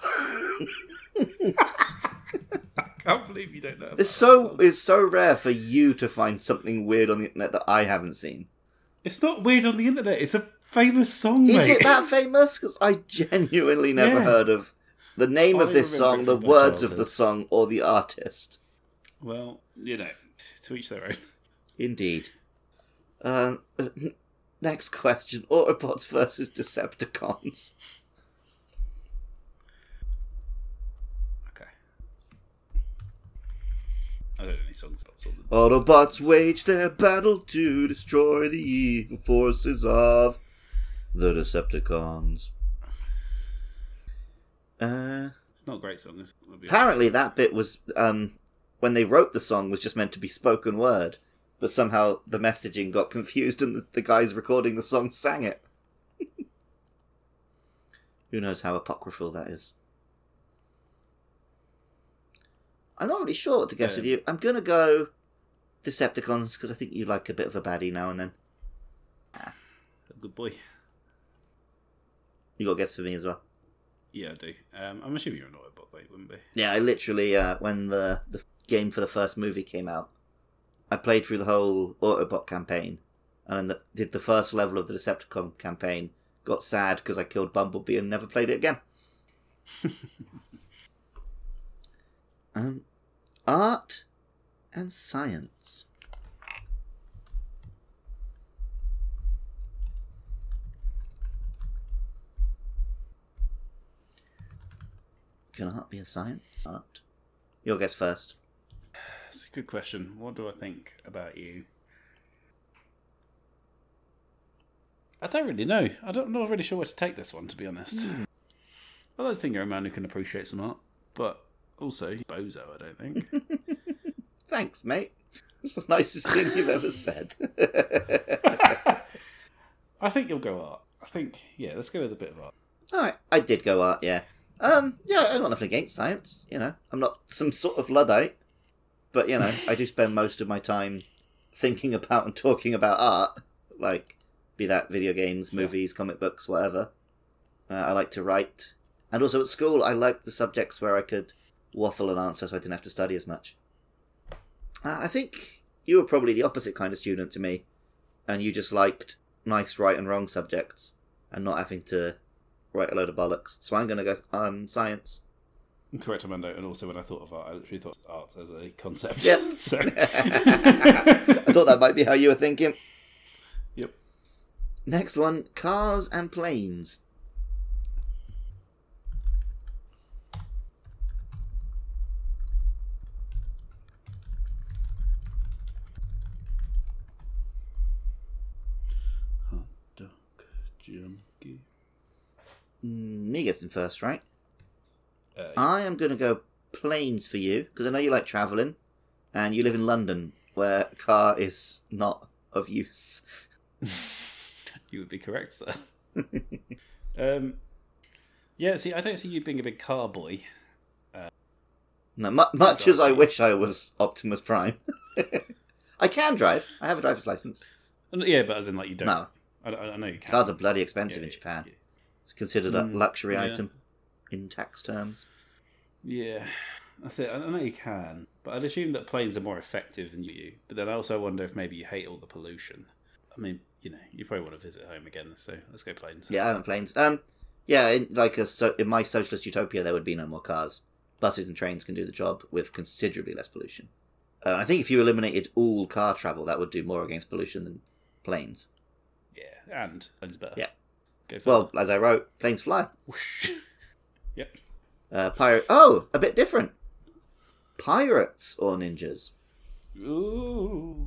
I can't believe you don't know. It's so it's so rare for you to find something weird on the internet that I haven't seen. It's not weird on the internet. It's a famous song, Is mate. it that famous? Because I genuinely never Yeah. heard of the name of this song, the words of the song, or the artist. Well, you know, to each their own. Indeed. Uh, next question: Autobots versus Decepticons. Okay. I don't know any songs about. Autobots wage their battle to destroy the evil forces of the Decepticons. Uh, It's not a great song. Is it? I'll apparently, that bit was um, when they wrote the song was just meant to be spoken word, but somehow the messaging got confused and the, the guys recording the song sang it. Who knows how apocryphal that is? I'm not really sure what to guess Yeah. with you. I'm gonna go Decepticons because I think you like a bit of a baddie now and then. honest. Good boy. You got a guess for me as well. Yeah, I do. Um, I'm assuming you're an Autobot, though, you wouldn't be. Yeah, I literally uh, when the the game for the first movie came out, I played through the whole Autobot campaign, and then the, did the first level of the Decepticon campaign. Got sad because I killed Bumblebee and never played it again. um, art and science. Can art be a science? Art. Your guess first. It's a good question. What do I think about you? I don't really know. I don't, I'm not really sure where to take this one, to be honest. Hmm. I don't think you're a man who can appreciate some art, but also bozo. I don't think. Thanks, mate. That's the nicest thing you've ever said. I think you'll go art. I think yeah. Let's go with a bit of art. Alright, I did go art, yeah. Um, yeah, I got nothing against science, you know. I'm not some sort of Luddite. But, you know, I do spend most of my time thinking about and talking about art. Like, be that video games, movies, comic books, whatever. Uh, I like to write. And also at school, I liked the subjects where I could waffle and answer so I didn't have to study as much. Uh, I think you were probably the opposite kind of student to me. And you just liked nice right and wrong subjects and not having to write a load of bollocks. So I'm going to go um, science. Correct, Amanda. And also, when I thought of art, I literally thought of art as a concept. Yep. I thought that might be how you were thinking. Yep. Next one cars and planes. Jim. Mm, Me gets in first, right? Uh, I am going to go planes for you because I know you like travelling, and you live in London where a car is not of use. you would be correct, sir. um, yeah, see, I don't see you being a big car boy. No, mu- much as I wish I was Optimus Prime, I can drive. I have a driver's license. Uh, Yeah, but as in, like, you don't. No, I, I I know you can. cars are bloody expensive Yeah, in Japan. yeah. It's considered a Mm, luxury yeah. item in tax terms. Yeah, that's it. I know you can, but I'd assume that planes are more effective than you. But then I also wonder if maybe you hate all the pollution. I mean, you know, you probably want to visit home again, so let's go planes. Yeah, I haven't planes. Um, yeah, in, like a so in my socialist utopia, there would be no more cars. Buses and trains can do the job with considerably less pollution. Uh, I think if you eliminated all car travel, that would do more against pollution than planes. Yeah, and planes better. Yeah. Go for Well, as I wrote, planes fly. Whoosh. yep. Uh, pirate. Oh, a bit different. Pirates or ninjas? Ooh.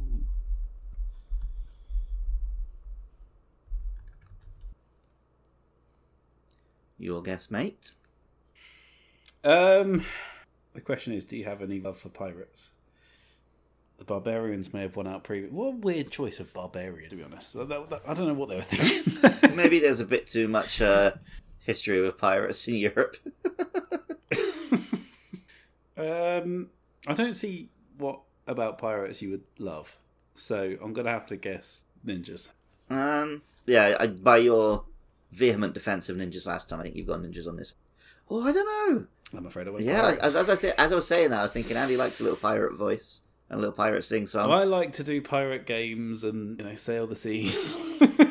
Your guess, mate. Um, the question is, do you have any love for pirates? The barbarians may have won out previous. What a weird choice of barbarian, to be honest. That- that- that- I don't know what they were thinking. Maybe there's a bit too much uh, history with pirates in Europe. um, I don't see what about pirates you would love. So I'm gonna have to guess ninjas. Um, yeah, I, by your vehement defense of ninjas last time, I think you've got ninjas on this. Oh, I don't know. I'm afraid I went. Yeah, as, as, I th- as I was saying that, I was thinking Andy likes a little pirate voice and a little pirate sing song. I like to do pirate games and you know sail the seas.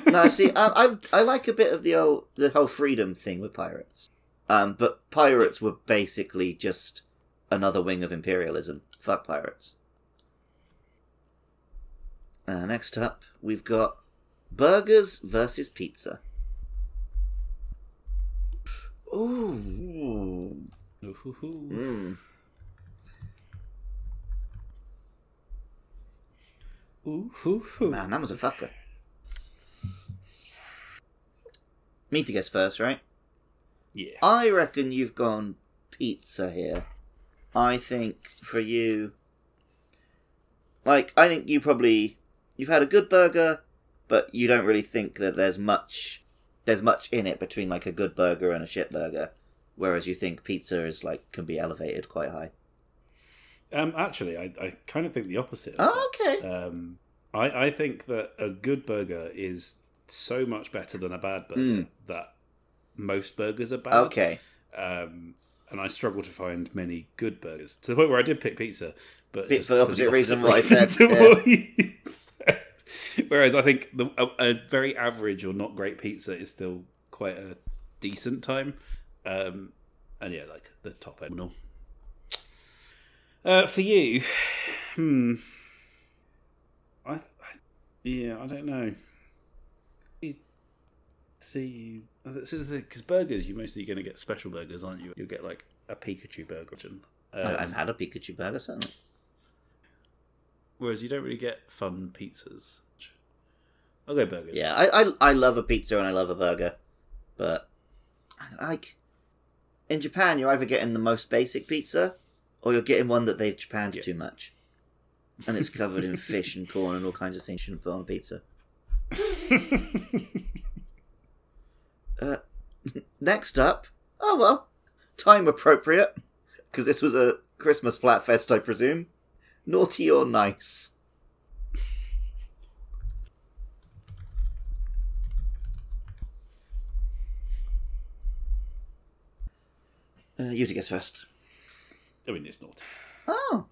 no, see, I, I I like a bit of the old the whole freedom thing with pirates. Um, but pirates were basically just another wing of imperialism. Fuck pirates. Uh, next up, we've got burgers versus pizza. Ooh. Ooh. Mm. Ooh, ooh, ooh. Man, that was a fucker. Me to guess first, right? Yeah. I reckon you've gone pizza here. I think for you, like, I think you probably you've had a good burger, but you don't really think that there's much there's much in it between like a good burger and a shit burger, whereas you think pizza is like can be elevated quite high. Um, actually, I, I kind of think the opposite. Oh, okay. Um, I, I think that a good burger is so much better than a bad burger Mm. that most burgers are bad. Okay. Um, and I struggle to find many good burgers to the point where I did pick pizza, but for the opposite reason what I said, yeah. what you said. Whereas I think the, a, a very average or not great pizza is still quite a decent time. Um, and yeah, like the top end. Uh, for you, hmm. I, I yeah, I don't know. You see, because burgers, you're mostly going to get special burgers, aren't you? You'll get like a Pikachu burger. Um, I've had a Pikachu burger, certainly. whereas you don't really get fun pizzas. I'll go burgers. Yeah, I, I I love a pizza and I love a burger, but like in Japan, you're either getting the most basic pizza or you're getting one that they've Japanned Yeah. too much, and it's covered in fish and corn and all kinds of things you shouldn't put on a pizza. Uh, next up, oh well, time appropriate because this was a Christmas Splatfest, I presume. Naughty or nice? Uh, you to guess first. I mean, it's not. Oh.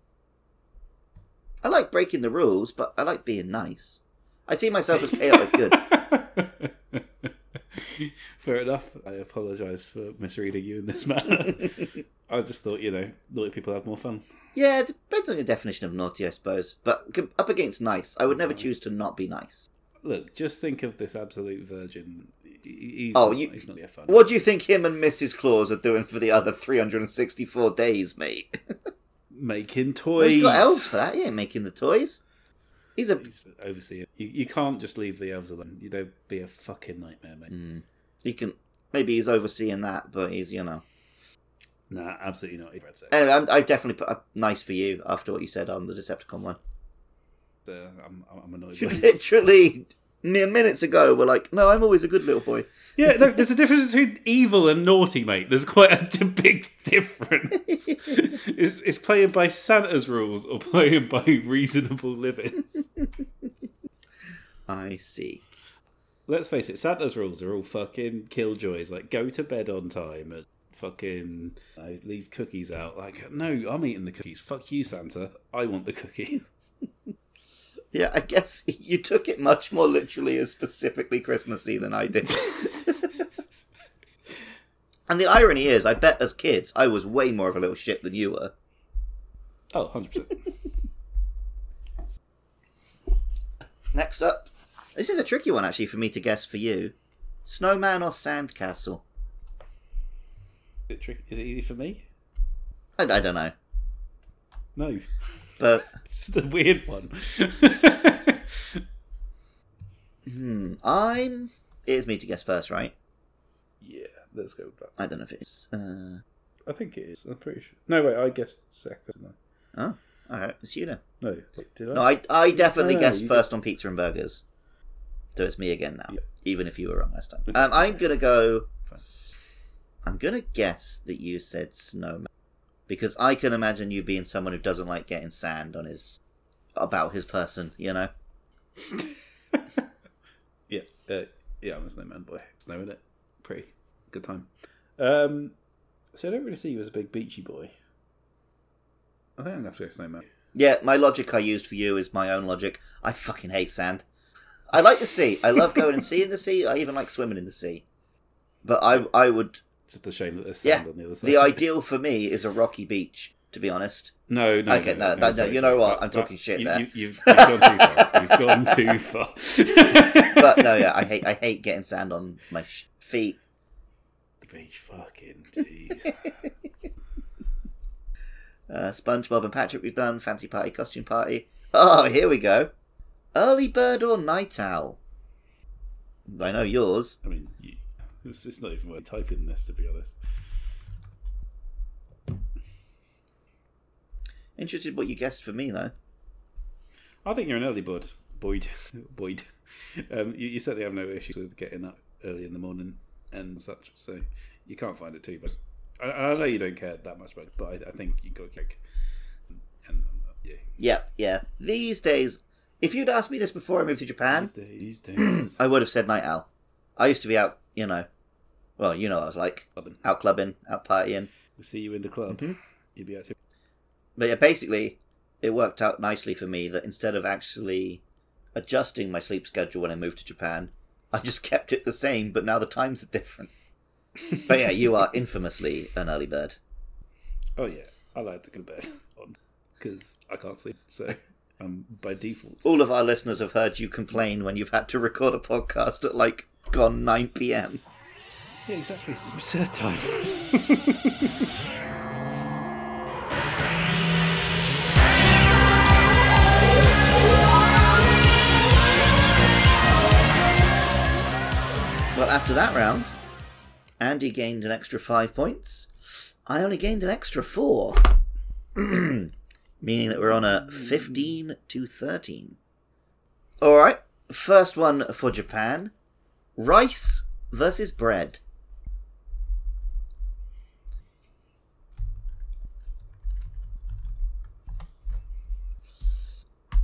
I like breaking the rules, but I like being nice. I see myself as chaotic good. Fair enough. I apologise for misreading you in this manner. I just thought, you know, naughty people have more fun. Yeah, it depends on your definition of naughty, I suppose. But up against nice, I would never choose to not be nice. Look, just think of this absolute virgin. He- He's Oh, not, you- he's not yeah. What do you think him and Mrs. Claus are doing for the other 364 days, mate? Making Well, toys. he's got elves for that. Ain't making the toys. He's a He's overseer. You, you can't just leave the elves alone. You would be a fucking nightmare, mate. he can maybe he's overseeing that, but he's you know. Nah, absolutely not. Anyway, I'm, I've definitely put a nice for you after what you said on the Decepticon one. Uh, I'm, I'm annoyed. You literally mere minutes ago we were like, "No, I'm always a good little boy." Yeah, look, there's a difference between evil and naughty, mate. There's quite a big difference. it's, it's playing by Santa's rules or playing by reasonable living. I see. Let's face it, Santa's rules are all fucking killjoys. Like, go to bed on time and fucking uh, leave cookies out. Like, no, I'm eating the cookies. Fuck you, Santa. I want the cookies. Yeah, I guess you took it much more literally as specifically Christmassy than I did. and the irony is, I bet as kids, I was way more of a little shit than you were. Oh, 100%. Next up, this is a tricky one actually for me to guess for you: snowman or sandcastle? Is it tricky? Is it easy for me? I, I don't know, No. But It's just a weird one. hmm, I'm. It is me to guess first, right? yeah, let's go that. I don't know if it is. Uh, I think it is. I'm pretty sure. No, wait, I guessed second. Oh, all right, it's you then. no wait, did I? No, I I definitely No, no, guessed first on pizza and burgers. So it's me again now, Yeah. even if you were wrong last time. Um, I'm gonna go. I'm gonna guess that you said snowman because I can imagine you being someone who doesn't like getting sand on his about his person. You know. Yeah, uh, yeah, I'm a snowman boy. Snow in it, pretty good time. Um, so I don't really see you as a big beachy boy. I think I'm gonna have to go snowman. Yeah, my logic I used for you is my own logic. I fucking hate sand. I like the sea. I love going and seeing the sea. I even like swimming in the sea. But I I would just a shame that there's yeah. sand on the other side. The ideal for me is a rocky beach. To be honest. no, no, Okay, no, no, no, you know what? I'm talking shit you, there. You, you've, you've gone too far. You've gone too far. But no, yeah, I hate I hate getting sand on my sh- feet. Beach fucking jeez. Uh, SpongeBob and Patrick, we've done fancy party, costume party. Oh, here we go. Early bird or night owl? I know yours. I mean, you, it's, it's not even worth typing this to be honest. Interested what you guessed for me though. I think you're an early bird, Boyd. Boyd. Um, you, you certainly have no issues with getting up early in the morning and such, so you can't find it too. But I, I know you don't care that much about it, but I, I think you got kick. And uh, yeah, Yeah, yeah. These days, if you'd asked me this before I moved to Japan, these days, these days. I would have said night owl. I used to be out, you know. Well, you know, I was like Clubbing. out clubbing, out partying. We'll see you in the club. Mhm. You'll be active. But yeah, basically, it worked out nicely for me that instead of actually adjusting my sleep schedule when I moved to Japan, I just kept it the same, but now the times are different. but yeah, you are infamously an early bird. Oh yeah, I like to go to bed on because I can't sleep, so um, by default. All of our listeners have heard you complain when you've had to record a podcast at like gone 9 pm. Yeah, exactly. It's absurd time. Well, after that round, Andy gained an extra five points. I only gained an extra four. Meaning that we're on a 15 to 13. Alright, first one for Japan rice versus bread.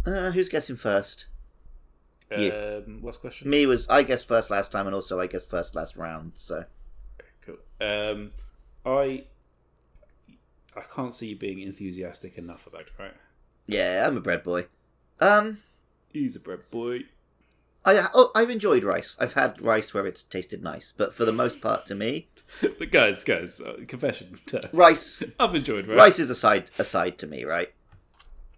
Uh, who's guessing first? You. Um, what's the question? Me was I guessed first last time, and also I guessed first last round. So Cool. Um, I I can't see you being enthusiastic enough about it, right? yeah, I'm a bread boy. Um, He's a bread boy. I oh, I've enjoyed rice. I've had rice where it's tasted nice, but for the most part, to me, but guys, guys, uh, confession. rice I've enjoyed rice. rice is a side a side to me, right?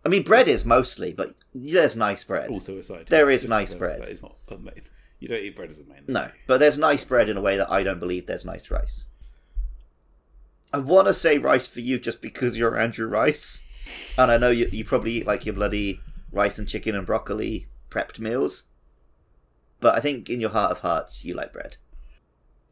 I mean, bread is mostly, but there's nice bread. Also aside, There It's is nice bread. It's not a main. You don't eat bread as a main. No, but there's nice bread in a way that I don't believe there's nice rice. I want to say rice for you just because you're Andrew Rice, and I know you, you probably eat like your bloody rice and chicken and broccoli prepped meals. But I think in your heart of hearts, you like bread.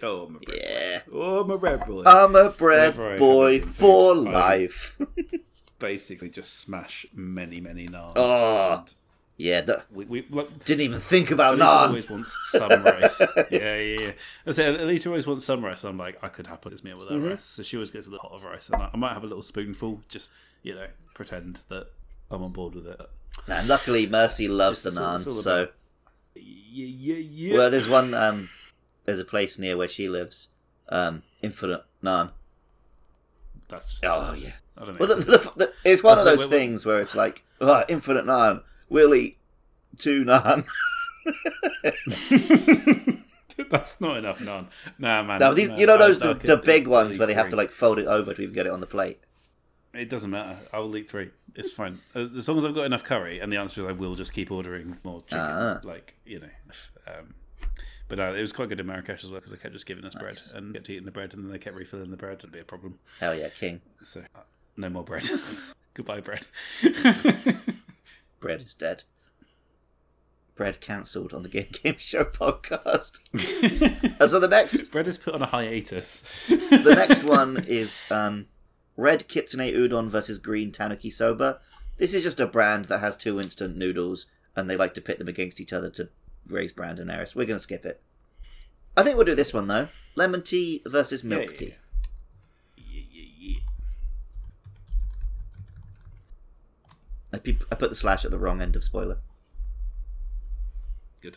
Oh, I'm a bread Yeah. boy. Oh, I'm a bread boy. I'm a bread Whenever boy for food, life. Basically, just smash many, many naan. Oh. And yeah, d- we, we, look, didn't even think about Alita naan. always wants some rice. yeah, yeah, yeah. I say Alita always wants some rice. I'm like, I could happily this meal without Mm-hmm. rice. So she always gets a little hot of rice, and I, I might have a little spoonful, just you know, pretend that I'm on board with it. Nah, luckily, Mercy loves the It's all- naan. it's all So, Yeah, yeah, yeah. well, there's one. Um, there's a place near where she lives. Um, infinite naan. That's just Oh absurd. yeah. I don't know. Well, the, the, the, it's one of those like- things where it's like, oh, infinite naan. We'll eat two naan. That's not enough naan. Nah, man. Now, these, no, you know those the big ones where they have to like fold it over to even get it on the plate. It doesn't matter. I will eat three. It's fine Uh, as long as I've got enough curry. And the answer is I will just keep ordering more chicken. Ah. Like you know. Um, but uh, it was quite good in Marrakesh as well because they kept just giving us bread and kept eating the bread and then they kept refilling the bread. It'd be a problem. Hell yeah, king. So uh, no more bread. Goodbye bread. Bread is dead. Bread cancelled on the Game Game Show podcast. and so the next bread is put on a hiatus. the next one is um, red kitsune udon versus green tanuki soba. This is just a brand that has two instant noodles, and they like to pit them against each other to raise brand awareness. We're going to skip it. I think we'll do this one though: lemon tea versus milk Yeah, tea. yeah, yeah, yeah. I, peop- I put the slash at the wrong end of spoiler. Good.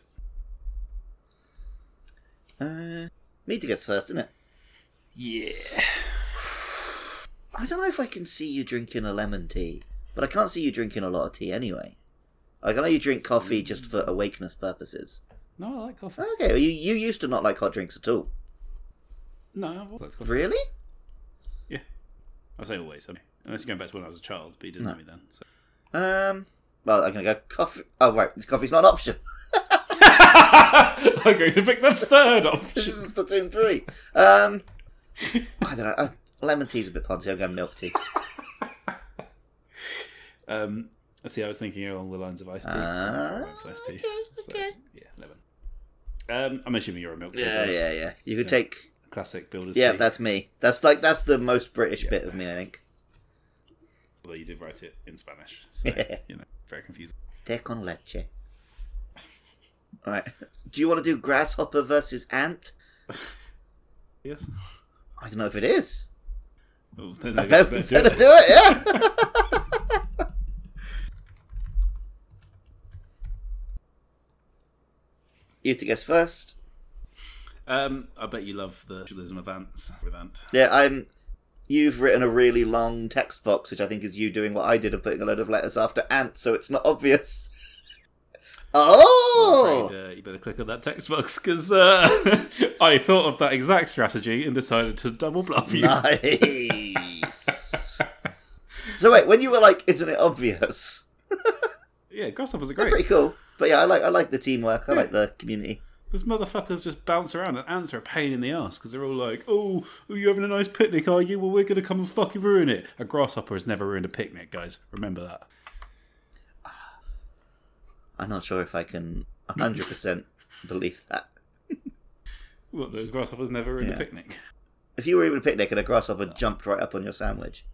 Uh, Mita gets first, isn't it? Yeah. I don't know if I can see you drinking a lemon tea, but I can't see you drinking a lot of tea anyway. Like I know you drink coffee just for awakeness purposes. No, I like coffee. Okay, well, you you used to not like hot drinks at all. No, that's coffee. Really? Yeah. I say always. I mean, unless you're going back to when I was a child, but you didn't No. know me then. So. Um. Well, I'm gonna go coffee. Oh right, coffee's not an option. I'm going to pick the third This option. is Splatoon three. Um. I don't know. Uh, lemon tea's a bit poncy. I'm going milk tea. Um, see, I was thinking along the lines of iced tea. For iced tea. okay, So, okay. yeah, lemon. Um, I'm assuming you're a milk tea. Yeah, guy. yeah, yeah. You could take. Classic builder's Yeah, tea. that's me. That's like that's the most British Yeah. bit of me, I think. Although you did write it in Spanish, so Yeah. you know, very confusing. Té con leche. All right. Do you want to do grasshopper versus ant? Yes. I don't know if it is. Well, then I I guess better, you better better do it, yeah. you to guess first. Um, I bet you love the dualism of ants with ant. Yeah, I'm. You've written a really long text box, which I think is you doing what I did of putting a load of letters after ant, so it's not obvious. Oh, afraid, uh, you better click on that text box because uh, I thought of that exact strategy and decided to double bluff you. nice. so wait, when you were like, "Isn't it obvious?" Yeah, grasshoppers are They're great. pretty cool. But yeah, I like I like the teamwork. I like the community. This motherfuckers just bounce around, and ants are a pain in the ass because they're all like, "Oh, are you having a nice picnic? Are you? Well, we're gonna come and fucking ruin it." A grasshopper has never ruined a picnic, guys. Remember that. I'm not sure if I can 100% believe that. What the grasshopper's never Yeah. a picnic. If you were even a picnic and a grasshopper jumped right up on your sandwich,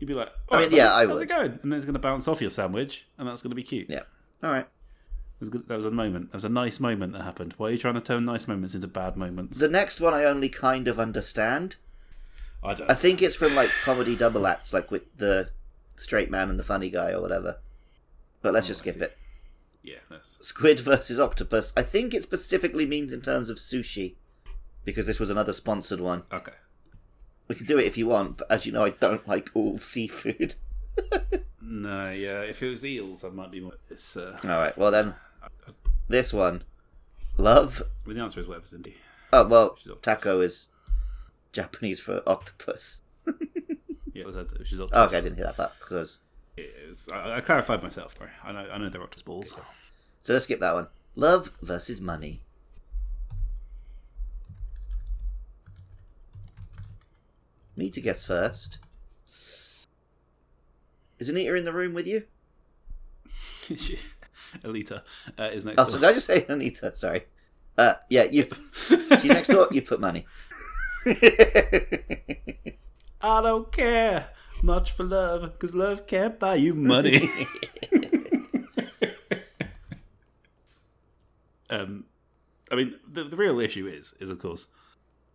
You'd be like, I mean, "Alright, yeah, buddy, I how's would. it going?" And then it's gonna bounce off your sandwich, and that's gonna be cute. yeah. All right. That was, good. that was a moment. That was a nice moment that happened. Why are you trying to turn nice moments into bad moments? The next one I only kind of understand. I don't. I think it's from like comedy double acts, like with the straight man and the funny guy or whatever. But let's Oh, just skip it. Yeah, that's Squid versus octopus. I think it specifically means in terms of sushi, because this was another sponsored one. okay. We can do it if you want, but as you know, I don't like all seafood. No, yeah. If it was eels, I might be more. It's. Uh, All right. Well then, this one, love. well, the answer is whatever's in D. Oh well, taco is Japanese for octopus. Yeah, was that, she's Oh, octopus. okay, I didn't hear that part because. Is- I, I clarified myself. Sorry. I know. I know they're octopus balls. So let's skip that one. Love versus money. Nita gets first. Is Anita in the room with you? Alita uh, is next Oh, door. so did I just say Anita? Sorry. Uh, yeah, you. She's next door. You put money. I don't care much for love because love can't buy you money. um, I mean, the, the real issue is, is of course,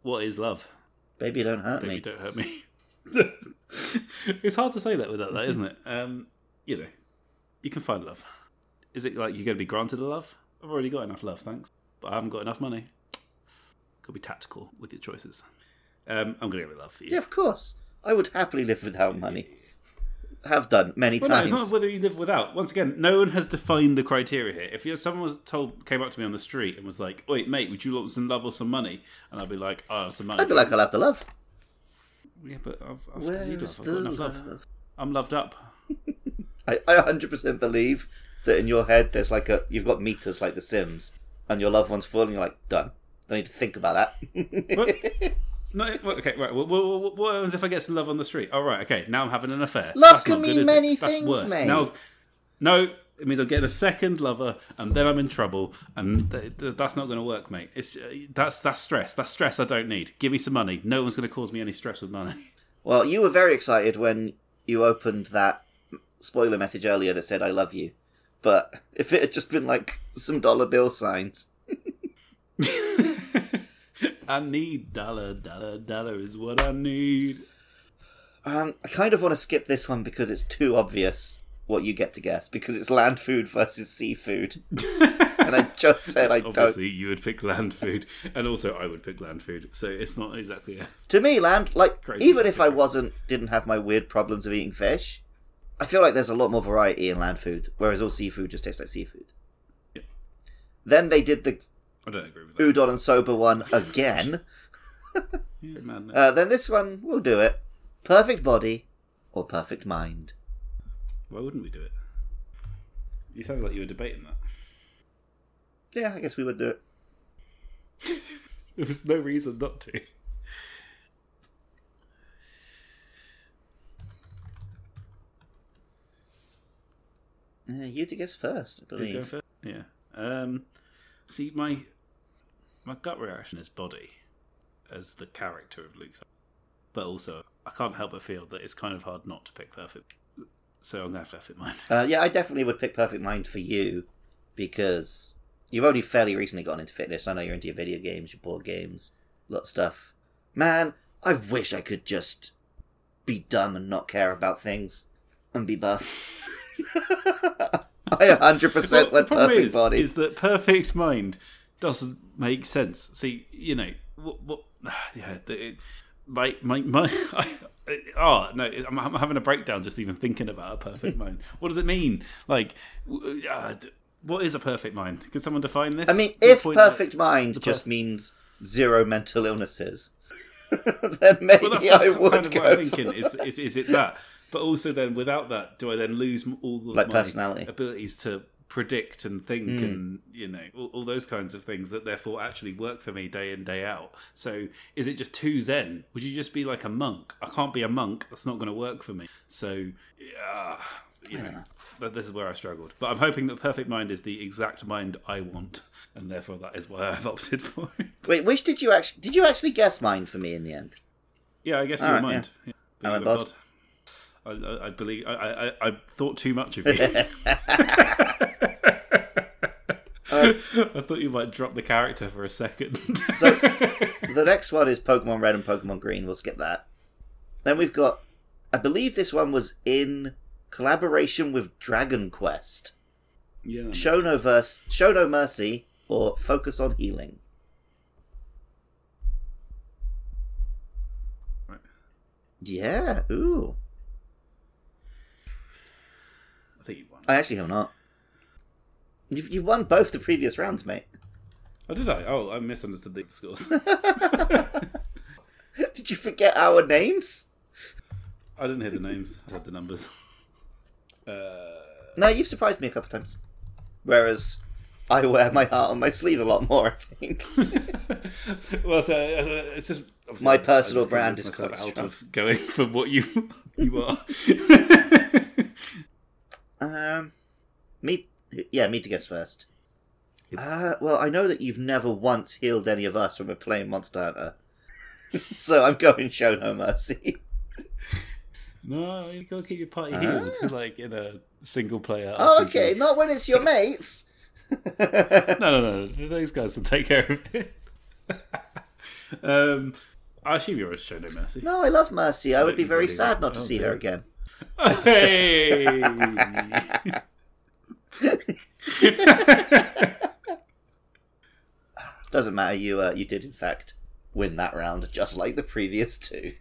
what is love? Baby, don't hurt Baby, me. don't hurt me. it's hard to say that without that, isn't it? Um, you know, you can find love. Is it like you're going to be granted a love? I've already got enough love, thanks, but I haven't got enough money. Could be tactical with your choices. Um, I'm going to go with love for you. Yeah, of course. I would happily live without money. Have done many Well, no, times. it's not whether you live without. Once again, no one has defined the criteria here. If you, someone was told, came up to me on the street and was like, "Wait, mate, would you want some love or some money?" and I'd be like, "Oh, some money." I'd be like, I'll have the love. "Yeah, but I've, I've, Where you do is have. the I've got enough love. love? I'm loved up." I, I 100% believe that in your head there's like a you've got meters like The Sims, and your loved one's full, and you're like done. Don't need to think about that. What? No, okay, right. Well, well, well, what happens if I get some love on the street? Oh, right, okay. Now I'm having an affair. Love That's can not good, mean is it? many things, worse. mate. Now, no, it means I'm getting a second lover, and then I'm in trouble, and th- th- that's not going to work, mate. It's uh, that's that's stress. That's stress I don't need. Give me some money. No one's going to cause me any stress with money. well, you were very excited when you opened that spoiler message earlier that said "I love you," but if it had just been like some dollar bill signs, I need dollar, dollar, dollar is what I need. um, I kind of want to skip this one because it's too obvious what you get to guess because it's land food versus seafood, and I just said I don't. Obviously, you would pick land food, and also I would pick land food. So it's not exactly a To me, land like Crazy. even if I wasn't didn't have my weird problems of eating fish, I feel like there's a lot more variety in land food, whereas all seafood just tastes like seafood. Yeah. Then they did the I don't agree with that. udon and soba one again. Uh, then this one we'll do it: perfect body or perfect mind. Why wouldn't we do it? You sounded like you were debating that. Yeah, I guess we would do it. There was no reason not to. Uh, you to guess first, I believe. first? Yeah. Um, see, my my gut reaction is body as the character of Luke, but also I can't help but feel that it's kind of hard not to pick perfect. So I'm gonna have to in mind. Uh, yeah, I definitely would pick perfect mind for you because you've only fairly recently gotten into fitness. I know you're into your video games, your board games, a lot of stuff. Man, I wish I could just be dumb and not care about things and be buff. I 100% Well, went perfect is, body. is that perfect mind doesn't make sense. See, you know, what, what yeah, the, it, my my my. I, oh no, I'm, I'm having a breakdown just even thinking about a perfect mind. What does it mean? Like, uh, what is a perfect mind? Can someone define this? I mean, if perfect mind the just perf- means zero mental illnesses, then maybe well, I would kind of go what I'm thinking. Is, is is it that? But also, then without that, do I then lose all Like my personality. abilities to predict and think Hmm. and you know all, all those kinds of things that therefore actually work for me day in day out? So is it just too zen? Would you just be like a monk? I can't be a monk. That's not going to work for me. So. Uh, you know, that this is where I struggled, but I'm hoping that perfect mind is the exact mind I want, and therefore that is why I've opted for it. Wait, which did you actually did you actually guess mind for me in the end? Yeah, I guess All you right, mind. Yeah. I went Believe bod. I, I, I believe I, I, I- I thought too much of you. I thought you might drop the character for a second. So the next one is Pokemon Red and Pokemon Green. We'll skip that. Then we've got, I believe this one was in collaboration with Dragon Quest. yeah, Show no verse, show no mercy, or focus on healing. Right. Yeah. Ooh. I think you won. I actually have not. You've, you've won both the previous rounds, mate. Oh, did I? Oh, I misunderstood the scores. Did you forget our names? I didn't hear the names. I had the numbers. Uh, No, you've surprised me a couple of times. Whereas I wear my heart on my sleeve a lot more, I think. well, so, uh, it's just My personal just brand is out of going for what you you are. Um, Meat, yeah, meat gets first. Uh, well, I know that you've never once healed any of us when we're playing Monster Hunter, so I'm going show no mercy. No, you gotta keep your party healed, like in a single player. Oh, RPG. okay, not when it's your mates. No, no, no. Those guys will take care of it. um, I assume you're a show no mercy. no, I love Mercy. I would be very sad not to Oh, see her again. Hey! Doesn't matter. You, uh, you did in fact win that round, just like the previous two.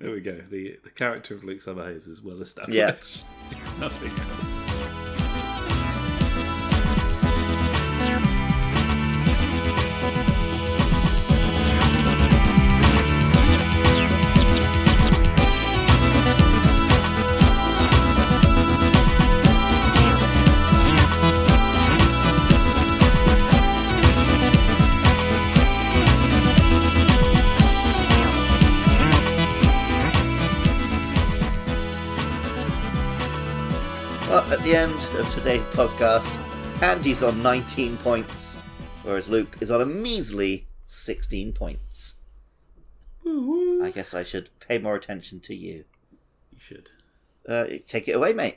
there we go. The the character of Luke Summerhays is well established. Yeah. Nothing else. The end of today's podcast, Andy's on 19 points, whereas Luke is on a measly 16 points. I guess I should pay more attention to you. You should. Uh, take it away, mate.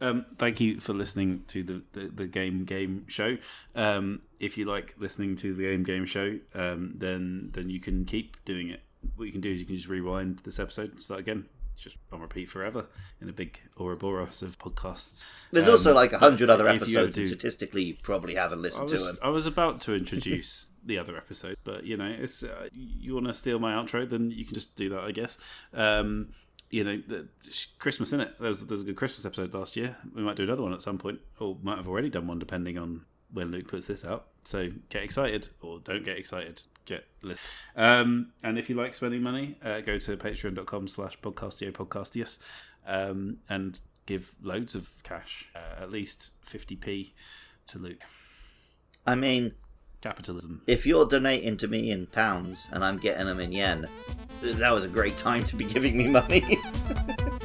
Um, thank you for listening to the, the, the Game Game Show. Um, if you like listening to the Game Game Show, um, then then you can keep doing it. What you can do is you can just rewind this episode and start again. It's just on repeat forever in a big Ouroboros of podcasts. There's Um, also like a hundred other episodes, and do- statistically, you probably haven't listened to was, them. I was about to introduce the other episode, but you know, it's uh, you want to steal my outro, then you can just do that, I guess. Um, you know, the, Christmas in it. There was, there was a good Christmas episode last year. We might do another one at some point, or might have already done one, depending on when Luke puts this out. So get excited, or don't get excited. Get list. Um, and if you like spending money, uh, go to patreon.com slash podcastio podcastius um, and give loads of cash, uh, at least 50p to Luke. I mean, Capitalism. if you're donating to me in pounds and I'm getting them in yen, that was a great time to be giving me money.